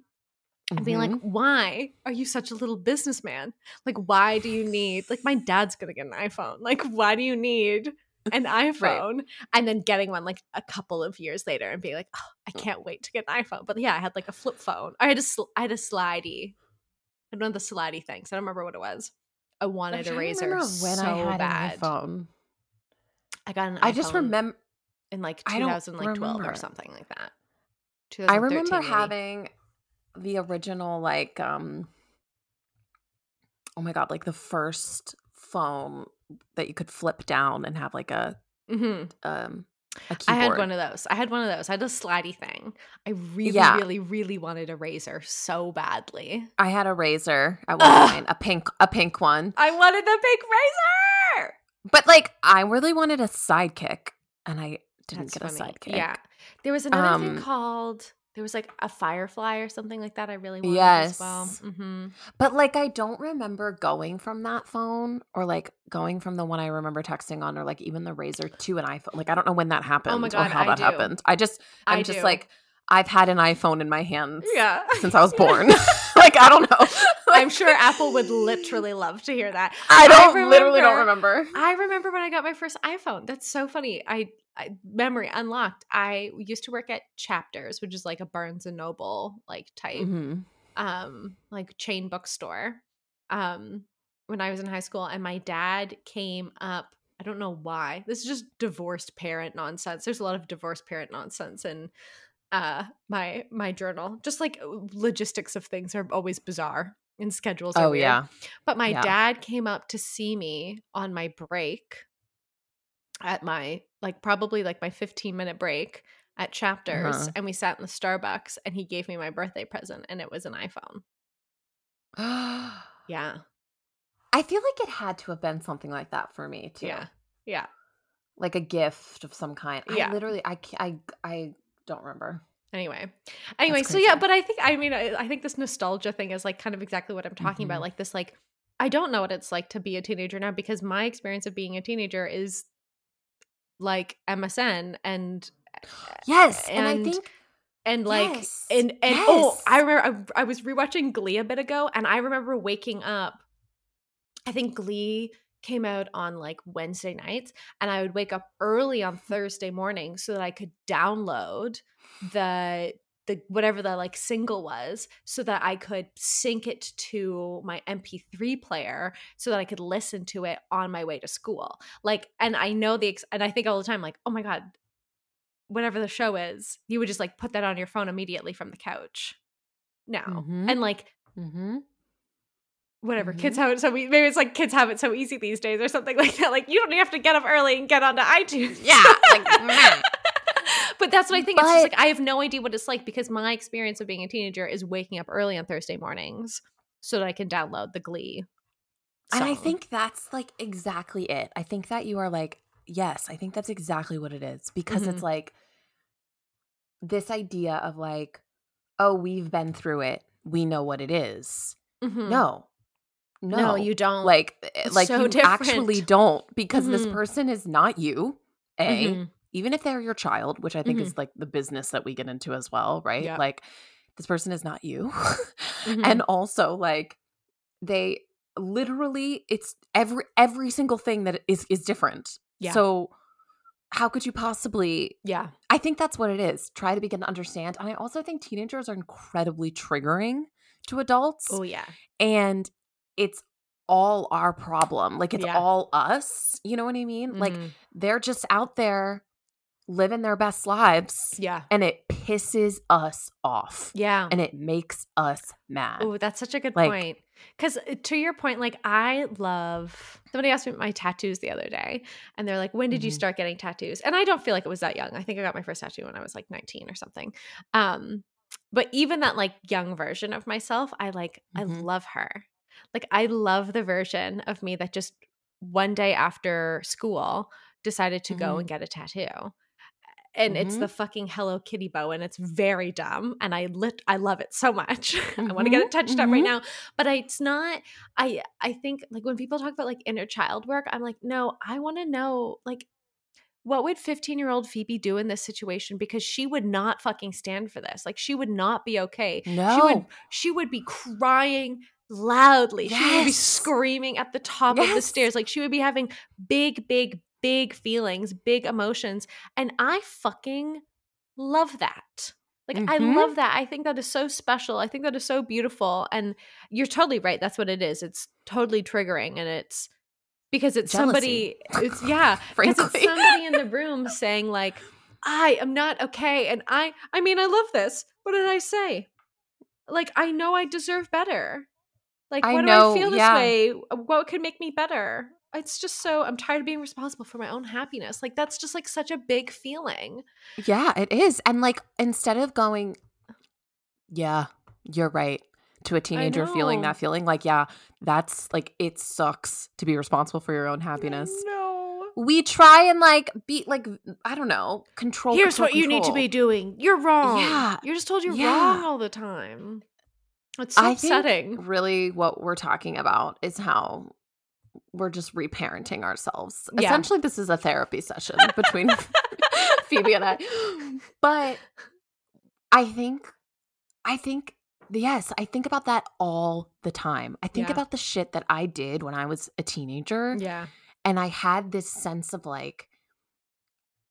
and being like, Mhm. "Why are you such a little businessman? Like, why do you need? Like, my dad's gonna get an iPhone. Like, why do you need an iPhone?" And then getting one like a couple of years later and being like, "Oh, I can't wait to get an iPhone." But yeah, I had like a flip phone. I had a sl- I had a slidey. I had one of the slidey things. I don't remember what it was. I wanted a razor when so I had bad. an iPhone. I got an I just remember in like I don't 2012 or something like that. I remember maybe. having the original like um oh my god, like the first phone that you could flip down and have like a Mhm. um a keyboard. I had one of those. I had one of those. I had a slidey thing. I really, Yeah. really, really wanted a razor so badly. I had a razor at one Ugh. point, a pink a pink one. I wanted the pink razor. But like I really wanted a sidekick and I didn't That's get funny. a sidekick. Yeah. There was another Um, thing called there was like a firefly or something like that. I really wanted as well. Yes. hmm But like I don't remember going from that phone or like going from the one I remember texting on or like even the razor to an iPhone. Like I don't know when that happened Oh God, or how I that do. happened. I just I'm I just do. like I've had an iPhone in my hands Yeah. since I was born. like I don't know. I'm sure Apple would literally love to hear that. I don't I literally don't remember- remember. I remember when I got my first iPhone. That's so funny. I, I memory unlocked. I used to work at Chapters, which is like a Barnes and Noble like type Mhm. um like chain bookstore. Um when I was in high school and my dad came up I don't know why. This is just divorced parent nonsense. There's a lot of divorced parent nonsense in uh my my journal. Just like logistics of things are always bizarre and schedules are Oh weird. yeah. But my Yeah. dad came up to see me on my break at my like probably like my 15 minute break at chapters Uh-huh. and we sat in the Starbucks and he gave me my birthday present and it was an iPhone. Yeah. I feel like it had to have been something like that for me too. Yeah. Yeah. Like a gift of some kind. Yeah. I literally I I I don't remember. Anyway. Anyway, so yeah, but I think I mean I, I think this nostalgia thing is like kind of exactly what I'm talking Mhm. about like this like I don't know what it's like to be a teenager now because my experience of being a teenager is like MSN and Yes, and, I and think and like Yes. and and oh i remember I, I was rewatching glee a bit ago and i remember waking up i think glee came out on like wednesday nights and i would wake up early on thursday morning so that i could download the the whatever the like single was so that i could sync it to my mp3 player so that i could listen to it on my way to school like and i know the ex- and i think all the time like oh my god whatever the show is, you would just like put that on your phone immediately from the couch. Now Mhm. and like mm-hmm. whatever kids have it so we maybe it's like kids have it so easy these days or something like that. Like you don't even have to get up early and get onto iTunes. Yeah, like. but that's what I think. It's just like I have no idea what it's like because my experience of being a teenager is waking up early on Thursday mornings so that I can download the Glee. And I think that's like exactly it. I think that you are like, yes, I think that's exactly what it is because Mhm. it's like this idea of like, oh, we've been through it. We know what it is. Mhm. No. No, no, you don't. like eh, It's like so you actually don't because this Mhm. person is not you. A, Mhm. Even if they're your child, which I think Mhm. is like the business that we get into as well, right? Yeah. Like this person is not you. Mhm. And also like they literally it's every every single thing that is is different. Yeah. So how could you possibly yeah. I think that's what it is. Try to begin to understand. And I also think teenagers are incredibly triggering to adults Oh yeah. and it's all our problem. Like it's Yeah. all us. You know what I mean? Like Mhm. they're just out there living their best lives yeah. and it pisses us off Yeah. and it makes us mad. Oh, that's such a good Like- point. Because to your point, like I love. Somebody asked me my tattoos the other day, and they're like, "When did you Mhm. start getting tattoos?" And I don't feel like it was that young. I think I got my first tattoo when I was like nineteen or something. Um, but even that like young version of myself, I like. I Mhm. love her. Like I love the version of me that just one day after school decided to go Mhm. and get a tattoo. And it's Mhm. the fucking Hello Kitty bow, and it's very dumb. And I lit, I love it so much. I want to get it touched up right mhm. now, but I, it's not. I I think like when people talk about like inner child work, I'm like, no, I want to know like what would 15 year old Phoebe do in this situation because she would not fucking stand for this. Like she would not be okay. No. She would she would be crying loudly. Yes. She would be screaming at the top of the stairs. Like she would be having big, big, big feelings, big emotions. And I fucking love that. Like I Mhm. love that. I think that is so special. I think that is so beautiful. And you're totally right. That's what it is. It's totally triggering and it's because it's Jealousy. somebody it's yeah, because it's somebody in the room saying like I am not okay and I I mean I love this. What did I say? Like I know I deserve better. Like I what know, do I feel this yeah. way? What could make me better? It's just so I'm tired of being responsible for my own happiness. Like that's just like such a big feeling. Yeah, it is. And like instead of going, yeah, you're right, to a teenager feeling that feeling, like, yeah, that's like it sucks to be responsible for your own happiness. No. We try and like be like I don't know, control. Here's control, what you need to be doing. You're wrong. Yeah. You're just told you're Yeah. wrong all the time. It's so I upsetting. really what we're talking about is how we're just reparenting ourselves. Yeah. Essentially, this is a therapy session between Phoebe and I. But I think, I think, yes, I think about that all the time. I think Yeah. about the shit that I did when I was a teenager. Yeah. And I had this sense of like,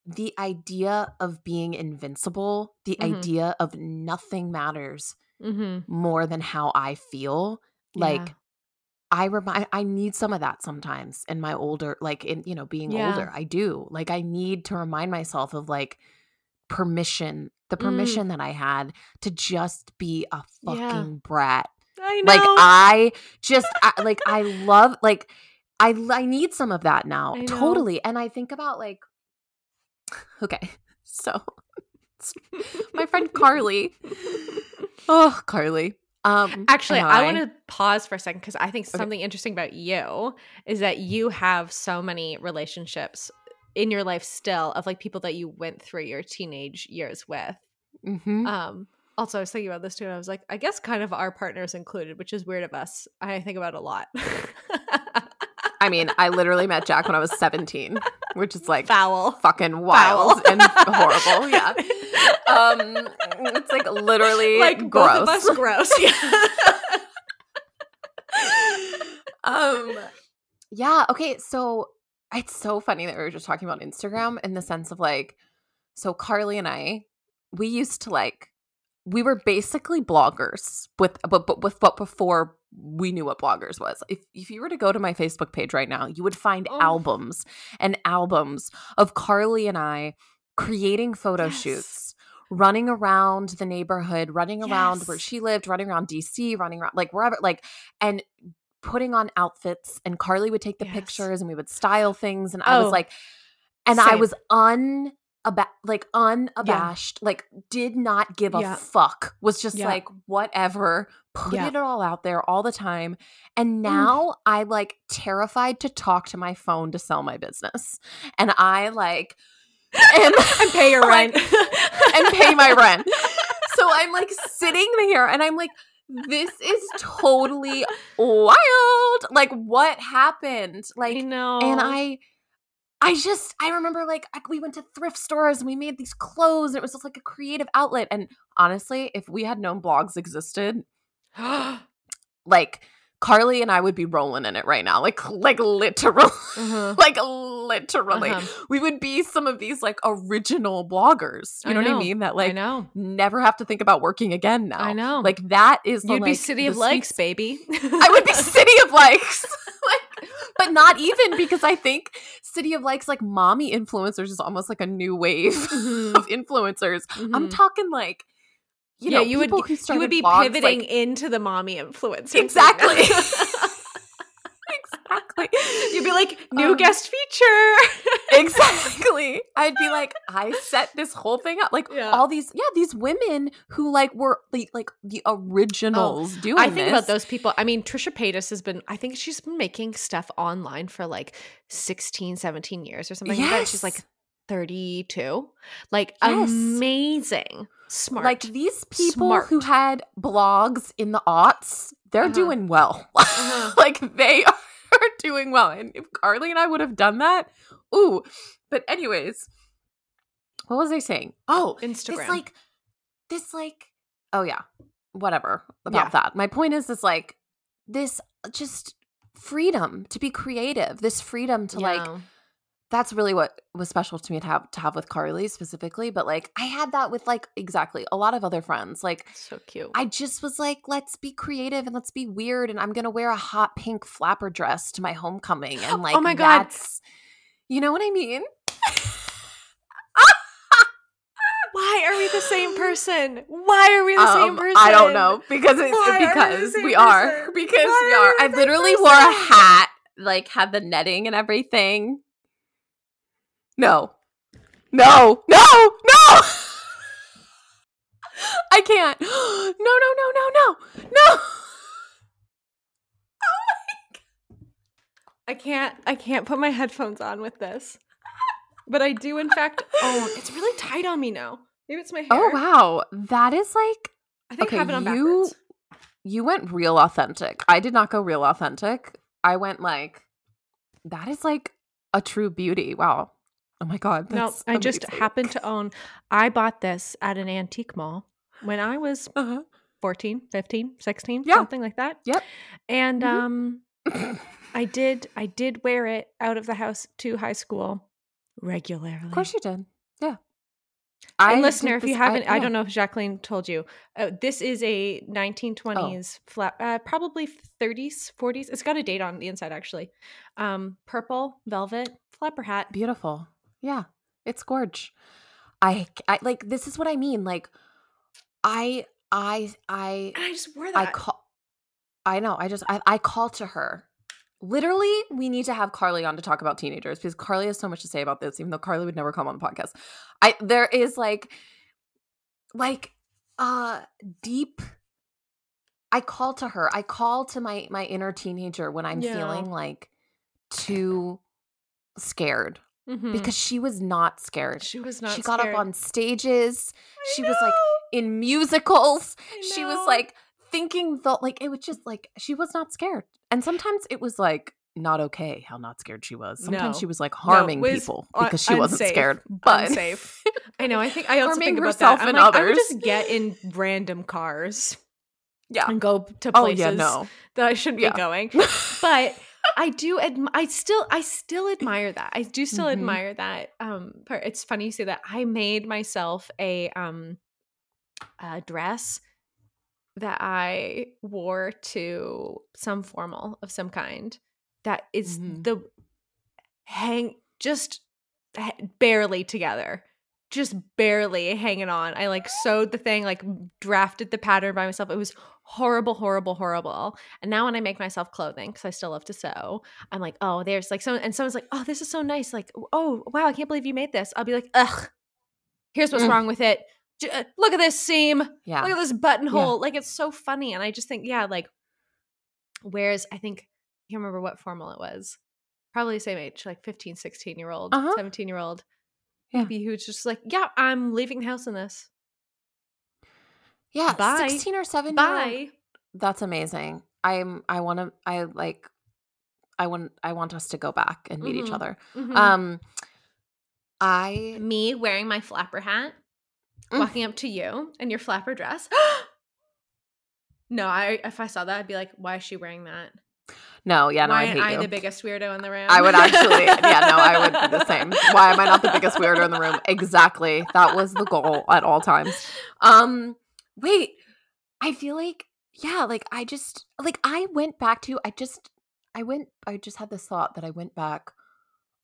the idea of being invincible, the Mhm. idea of nothing matters Mm-hmm. more than how I feel. Like I remind I need some of that sometimes in my older like in you know being Yeah. older. I do. Like I need to remind myself of like permission, the Mm. permission that I had to just be a Yeah. fucking brat. I know. Like I just I, like I love like I I need some of that now. Totally. And I think about like okay. So my friend Carly. Oh, Carly. Um Actually, and I want to pause for a second because I think Okay. something interesting about you is that you have so many relationships in your life still of like people that you went through your teenage years with. Mm-hmm. Um, also, I was thinking about this too, and I was like, I guess kind of our partners included, which is weird of us. I think about it a lot. I mean, I literally met Jack when I was 17, which is like Foul. fucking wild Foul. and horrible. Yeah. Um it's like literally like gross. both of us gross. Yeah. um yeah, okay, so it's so funny that we were just talking about Instagram in the sense of like so Carly and I we used to like we were basically bloggers with but, but with but before we knew what bloggers was. If if you were to go to my Facebook page right now, you would find Oh. albums and albums of Carly and I creating photo Yes. shoots, running around the neighborhood, running around where she lived, running around DC, running around like wherever like and putting on outfits and Carly would take the Yes. pictures and we would style things and I Oh, was like and I was un like unabashed like did not give a Yeah. fuck was just Yeah. like whatever put Yeah. it all out there all the time and mm. now i like terrified to talk to my phone to sell my business and i like am and pay your rent and pay my rent so i'm like sitting there and i'm like this is totally wild like what happened like I know. and I I just I remember like I, we went to thrift stores and we made these clothes and it was just like a creative outlet. And honestly if we had known blogs existed like Carly and I would be rolling in it right now like like literal Uh-huh. like literally Uh-huh. we would be some of these like original bloggers you I know, what. I mean that I like know. never have to think about working again now I know. like that is the, You'd be like, City the of sweet Likes, baby. I would be City of Likes. like, but not even because I think City of Likes, like mommy influencers, is almost like a new wave Mhm. of influencers. I'm Mhm. talking like, you yeah, know, you would you would be blogs, pivoting like- into the mommy influencer. Exactly. exactly. You'd be like new Um, guest feature. exactly. I'd be like, I set this whole thing up. Like Yeah. all these, yeah, these women who like were the like the originals doing Oh, I think about those people. I mean, Trisha Paytas has been, I think she's been making stuff online for like 16, 17 years or something like that. She's like Yes. 32. Like Yes. amazing. Smart. Like these people who had blogs in the aughts, they're Uh-huh. doing well. Uh-huh. like they are doing well. And if Carly and I would have done that, ooh. But anyways, what was I saying? Oh, Instagram. this like this like oh yeah, whatever about Yeah. that. My point is this like this just freedom to be creative, this freedom to like Yeah. That's really what was special to me to have to have with Carly specifically. But like I had that with like exactly a lot of other friends. Like So cute. I just was like, let's be creative and let's be weird. And I'm gonna wear a hot pink flapper dress to my homecoming. And like Oh my God. that's you know what I mean? Why are we the same person? Why are we the same Um, person? I don't know because it's Why are we because we are because Why we are are. we I same literally wore a hat, like had the netting and everything. No, no, no, no! I can't. No, no, no, no, no, no. Oh I can't I can't put my headphones on with this. But I do in fact oh it's really tight on me now. Maybe it's my hair. Oh wow, that is like I think okay, I have it on you- backwards. you went real authentic. I did not go real authentic. I went like that is like a true beauty. Wow. Oh my god. No, I just happened to own I bought this at an antique mall when I was Uh-huh. 14, 15, 16, Yeah. something like that. Yep. And Mhm. um I did I did wear it out of the house to high school regularly. Of course you did. Yeah. I and listener, if you this- haven't, I, yeah. don't know if Jacqueline told you, uh, this is a Oh. 1920s flat, uh, probably 30s, 40s. It's got a date on the inside actually. Um, purple velvet flapper hat. Beautiful. Yeah. It's gorge. I I like this is what I mean. Like I I I And I just wore that. I call I know. I just I, I call to her. Literally, we need to have Carly on to talk about teenagers because Carly has so much to say about this, even though Carly would never come on the podcast. I there is like like uh deep I call to her. I call to my my inner teenager when I'm Yeah. feeling like too scared Mhm. because she was not scared. she was not. she got up on stages. I She was like in musicals she was like thinking the like it was just like she was not scared and sometimes it was like not okay how not scared she was sometimes No. she was like No, harming was people because she wasn't scared but safe. I know. I think I also think about herself that. I'm and like, I would just get in random cars yeah and go to oh places yeah no that I shouldn't Yeah. be going. but I do adm- I still I still admire that. I do still Mhm. admire that um part. It's funny you say that. I made myself a um a dress that I wore to some formal of some kind that is Mhm. the hang just barely together. Just barely hanging on. I like sewed the thing, like drafted the pattern by myself. It was horrible, horrible, horrible. And now when I make myself clothing, because I still love to sew, I'm like, oh, there's like someone, and someone's like, oh, this is so nice. Like, oh, wow, I can't believe you made this. I'll be like, ugh, here's what's Mm. wrong with it. J- uh, look at this seam. yeah Look at this buttonhole. Like, it's so funny. And I just think, yeah, like, whereas I think, I can't remember what formal it was. Probably the same age, like 15, 16 year old, Uh-huh. 17 year old. Yeah. Maybe who's just like, yeah, I'm leaving the house in this. Yeah Bye. 16 or 7 Bye. that's amazing i'm i want to i like i want i want us to go back and meet each Mhm. other Mhm. um i me wearing my flapper hat, Mm. walking up to you in your flapper dress. no, I if I saw that, I'd be like, why is she wearing that? no yeah no why i am hate I you the biggest weirdo in the room? I would actually, yeah, no, I would be the same. Why am I not the biggest weirdo in the room? Exactly. That was the goal at all times. Um, wait, I feel like, yeah, like I just, like I went back to, I just, I went, I just had this thought that I went back,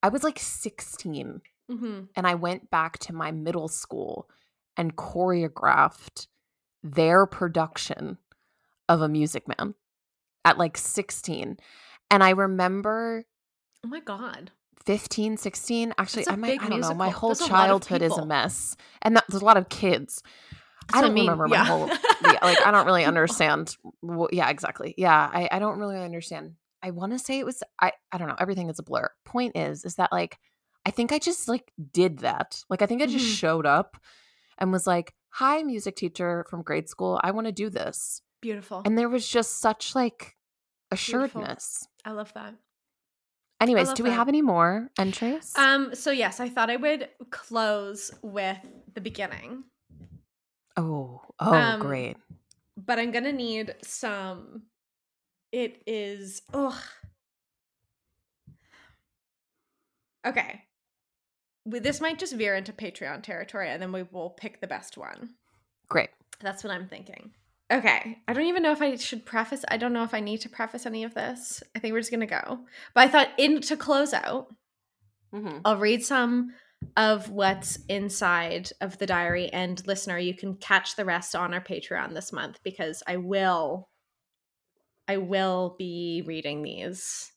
I was like 16 hmm and I went back to my middle school and choreographed their production of a Music Man at like 16. And I remember Oh my god. 15 16 actually i might i don't know my musical. whole a childhood is a mess and that, there's a lot of kids That's i don't mean, remember my yeah. whole yeah, like i don't really understand yeah exactly yeah i, I don't really understand i want to say it was i i don't know everything is a blur point is is that like i think i just like did that like i think i just Mhm. showed up and was like hi music teacher from grade school i want to do this Beautiful. and there was just such like Beautiful. assuredness I love that. anyways do we that. have any more entries Um, so yes, I thought I would close with the beginning. Oh, oh, Um, great. but I'm gonna need some. It is ugh. Okay, we, this might just veer into Patreon territory and then we will pick the best one. Great. That's what I'm thinking. Okay. I don't even know if I should preface. I don't know if I need to preface any of this. I think we're just going to go. But I thought in to close out, Mm-hmm. I'll read some of what's inside of the diary and listener, you can catch the rest on our Patreon this month because I will I will be reading these.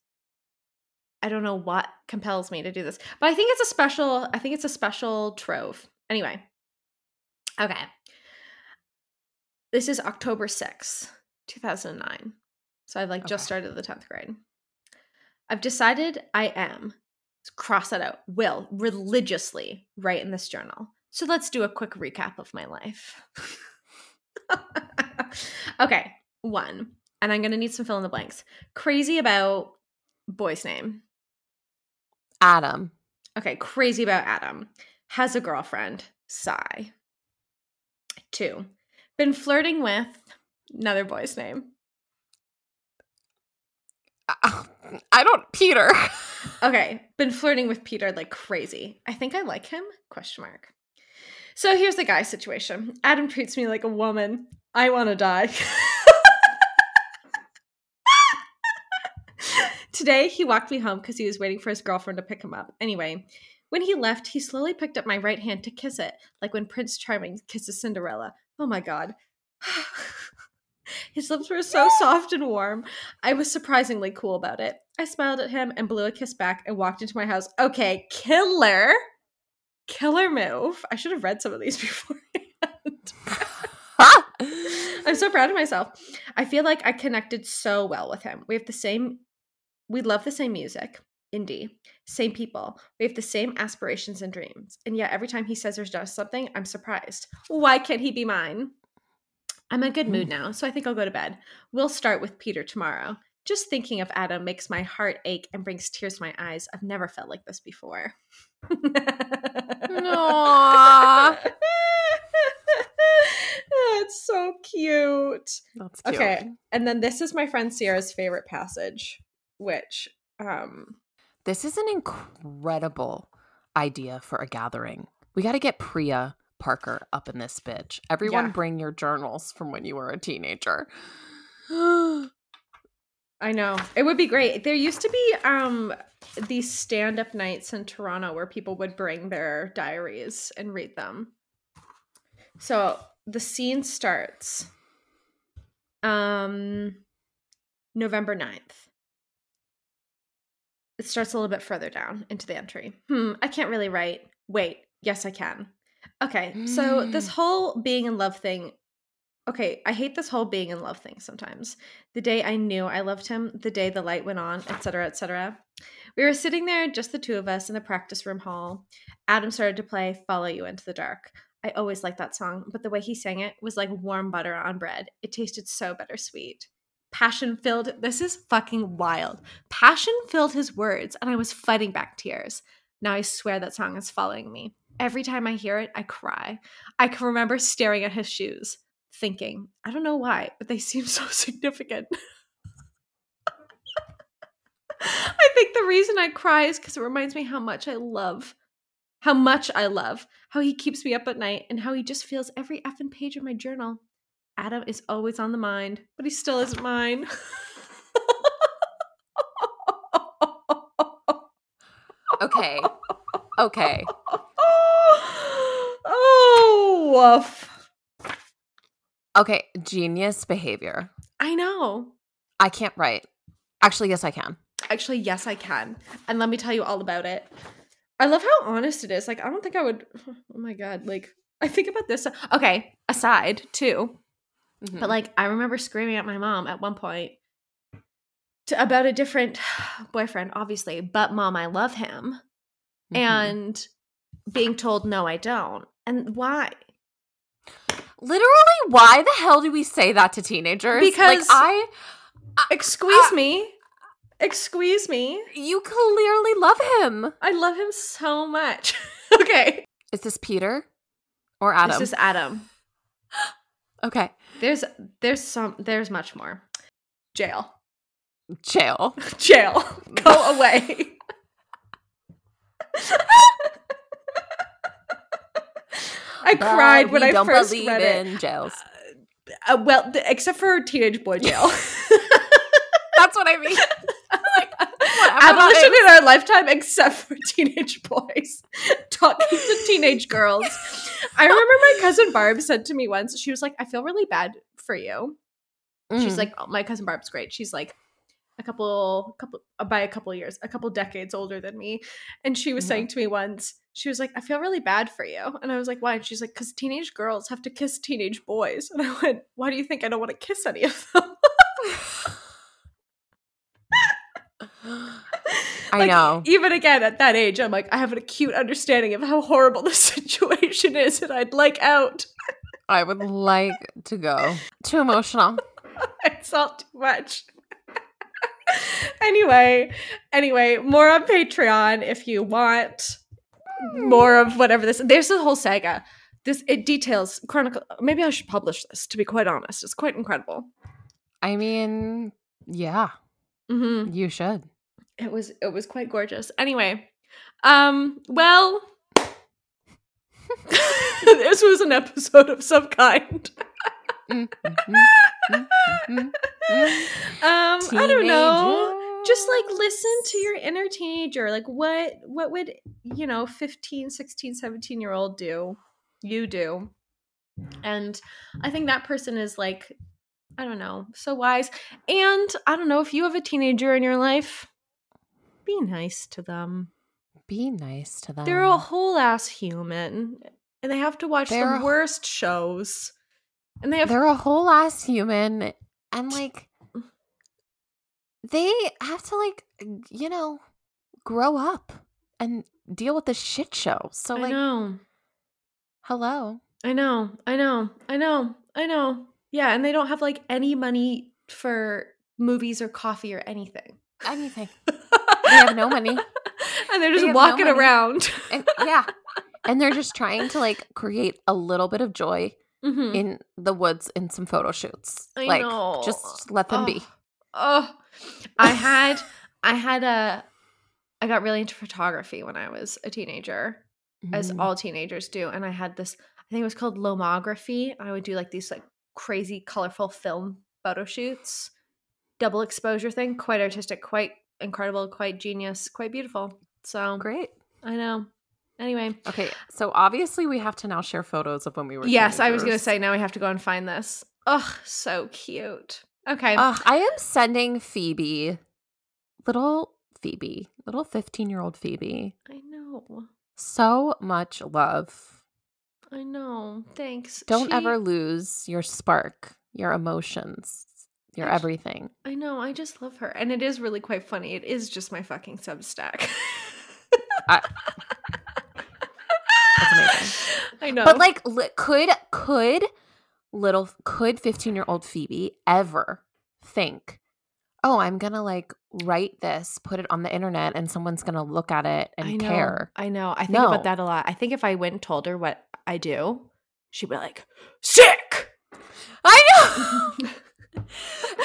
I don't know what compels me to do this, but I think it's a special I think it's a special trove. Anyway. Okay. This is October 6th, 2009. So I've like just started the 10th grade. I've decided I am cross that out will religiously write in this journal. So let's do a quick recap of my life. Okay one and i'm gonna need some fill in the blanks. Crazy about boy's name. Adam. okay crazy about adam. Has a girlfriend. Sigh. Two been flirting with another boy's name I don't Peter. Okay, been flirting with Peter like crazy. I think I like him? Question mark. So here's the guy situation. Adam treats me like a woman. I want to die. Today he walked me home because he was waiting for his girlfriend to pick him up. Anyway, when he left, he slowly picked up my right hand to kiss it, like when Prince Charming kisses Cinderella. Oh my god. His lips were so soft and warm. I was surprisingly cool about it. I smiled at him and blew a kiss back and walked into my house. Okay, killer. Killer move. I should have read some of these beforehand. I'm so proud of myself. I feel like I connected so well with him. We have the same, we love the same music, indie, same people. We have the same aspirations and dreams. And yet, every time he says or does something, I'm surprised. Why can't he be mine? I'm in a good mood now, so I think I'll go to bed. We'll start with Peter tomorrow. Just thinking of Adam makes my heart ache and brings tears to my eyes. I've never felt like this before. Aw. That's so cute. That's cute. Okay, and then this is my friend Sierra's favorite passage, which um This is an incredible idea for a gathering. We got to get Priya Parker up in this bitch. Everyone Yeah. bring your journals from when you were a teenager. I know. It would be great. There used to be um these stand-up nights in Toronto where people would bring their diaries and read them. So the scene starts um November 9th. It starts a little bit further down into the entry. Hmm, I can't really write. Wait, yes I can. Okay, so this Mm. whole being in love thing Okay, I hate this whole being in love thing sometimes. The day I knew I loved him, the day the light went on, etc., etc. We were sitting there, just the two of us, in the practice room hall. Adam started to play Follow You Into the Dark. I always liked that song, but the way he sang it was like warm butter on bread. It tasted so bittersweet. Passion filled, this is fucking wild. Passion filled his words, and I was fighting back tears. Now I swear that song is following me. Every time I hear it, I cry. I can remember staring at his shoes thinking, I don't know why, but they seem so significant. I think the reason I cry is because it reminds me how much I love, how much I love, how he keeps me up at night, and how he just feels every effing page of my journal. Adam is always on the mind, but he still isn't mine. okay. Okay. oh, woof. Okay. Genius behavior. I know. I can't write. Actually, yes, I can. Actually, yes, I can. And let me tell you all about it. I love how honest it is. Like, I don't think I would. Oh my God. Like, I think about this. Okay, aside, too. Mhm. But, like, I remember screaming at my mom at one point to, about a different boyfriend, obviously. But, mom, I love him. Mhm. And being told, no, I don't. And why? literally, why the hell do we say that to teenagers? like Because- I, Excuse me. Excuse me. you clearly love him. I love him so much. okay. Is this Peter or Adam? This is Adam. okay. There's there's some there's much more. Jail. Jail. Jail. Go away. I But cried when I don't first believe read it. in jails. Uh, well, th- except for teenage boy jail. That's what I mean. Abolition in our lifetime, except for teenage boys talking to teenage girls. I remember my cousin Barb said to me once, she was like, I feel really bad for you. She's Mm. like, oh, my cousin Barb's great. She's like a couple, couple, uh, by a couple years, a couple decades older than me. And she was Mhm. saying to me once, she was like, I feel really bad for you. And I was like, why? And she's like, because teenage girls have to kiss teenage boys. And I went, why do you think I don't want to kiss any of them? I Like, know. Even again at that age, I'm like, I have an acute understanding of how horrible the situation is, and I'd like out. I would like to go. Too emotional. it's all too much. anyway, anyway, more on Patreon if you want more of whatever this. There's a whole saga. This it details chronicle. Maybe I should publish this. To be quite honest, it's quite incredible. I mean, yeah, hmm you should. It was it was quite gorgeous. Anyway, um, well, this was an episode of some kind. Mm, mm, Um, I don't know. Just like listen to your inner teenager. Like what what would, you know, 15, 16, 17 year old do? You do. And I think that person is like I don't know, so wise. And I don't know if you have a teenager in your life, be nice to them. be nice to them. They're a whole ass human, and they have to watch They're the worst shows. And they have They're a whole ass human, and like they have to like you know grow up and deal with the shit show. So I like, know. hello. I know, I know, I know, I know. Yeah, and they don't have like any money for movies or coffee or anything. Anything. They have no money. and they're just They have no walking around. And, yeah. And they're just trying to like create a little bit of joy Mhm. in the woods in some photo shoots. I like know. just let them be. Oh, I had, I had a, I got really into photography when I was a teenager, as Mm. all teenagers do, and I had this. I think it was called lomography. I would do like these like crazy colorful film photo shoots, double exposure thing, quite artistic, quite incredible, quite genius, quite beautiful. So Great. I know. Anyway, Okay, so obviously we have to now share photos of when we were. yes, I was gonna say now we have to go and find this. Ugh, so cute. Okay. Ugh, I am sending Phoebe, little Phoebe, little 15 year old Phoebe, I know. so much love. I know. Thanks. Don't She- ever lose your spark, your emotions, your I everything. I know. I just love her, and it is really quite funny. It is just my fucking Substack. Amazing. I know. But like, li- could could little could 15 year old Phoebe ever think, oh, I'm gonna like write this, put it on the internet, and someone's gonna look at it and I know. care? I know. I think No. about that a lot. I think if I went and told her what I do, she'd be like, "Sick." I know.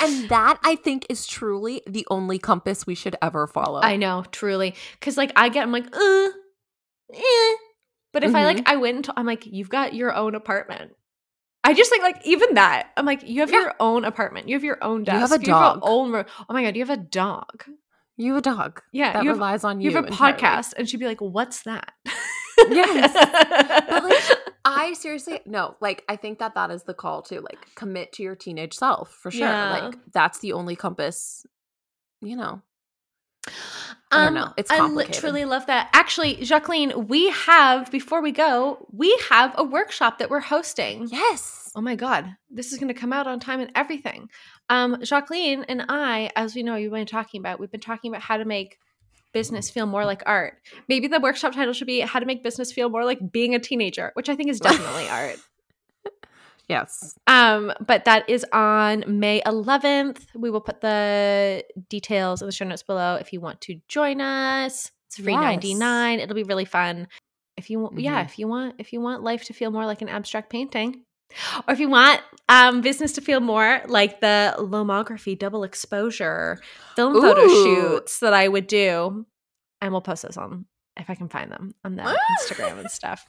and that I think is truly the only compass we should ever follow. I know, truly, because like I get, I'm like, uh, eh. But if I like, I went and to- I'm like, you've got your own apartment. I just think like even that. I'm like, you have Yeah. your own apartment. You have your own desk. You have a your dog. own room. Oh my god, you have a dog. You have a dog Yeah, that you have relies on you. you have a entirely. podcast and she'd be like what's that Yes. But, like, I seriously no, like I think that that is the call to like commit to your teenage self for sure. Yeah. Like that's the only compass, you know. I don't know. It's Um, I literally love that. Actually, Jacqueline, we have before we go, we have a workshop that we're hosting. Yes. Oh my god, this is going to come out on time and everything. Um, Jacqueline and I, as we know, you've been talking about, we've been talking about how to make business feel more like art. Maybe the workshop title should be how to make business feel more like being a teenager, which I think is definitely art. Yes. Um, but that is on May 11th. We will put the details in the show notes below if you want to join us. It's free Yes. 99. It'll be really fun. If you want yeah, Mhm. if you want if you want life to feel more like an abstract painting, or if you want um business to feel more like the lomography double exposure film photo shoots that I would do, and we'll post those on if I can find them on the Instagram and stuff.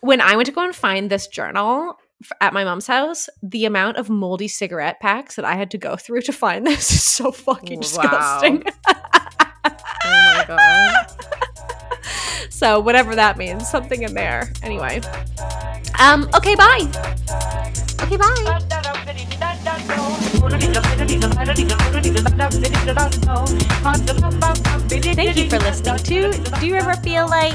When I went to go and find this journal f- at my mom's house, the amount of moldy cigarette packs that I had to go through to find this is so fucking Wow. disgusting. Oh my god. so whatever that means, something in there. Anyway. Um, okay, bye. Okay, bye. Thank you for listening to Do You Ever Feel Like?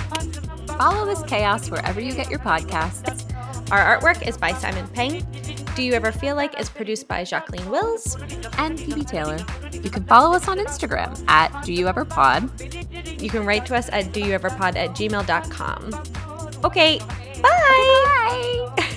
Follow this chaos wherever you get your podcasts. Our artwork is by Simon Peng. Do You Ever Feel Like is produced by Jacqueline Wills. and Phoebe Taylor. You can follow us on Instagram at Do You Ever Pod. You can write to us at doyoueverpod at gmail.com. Okay, bye. Bye.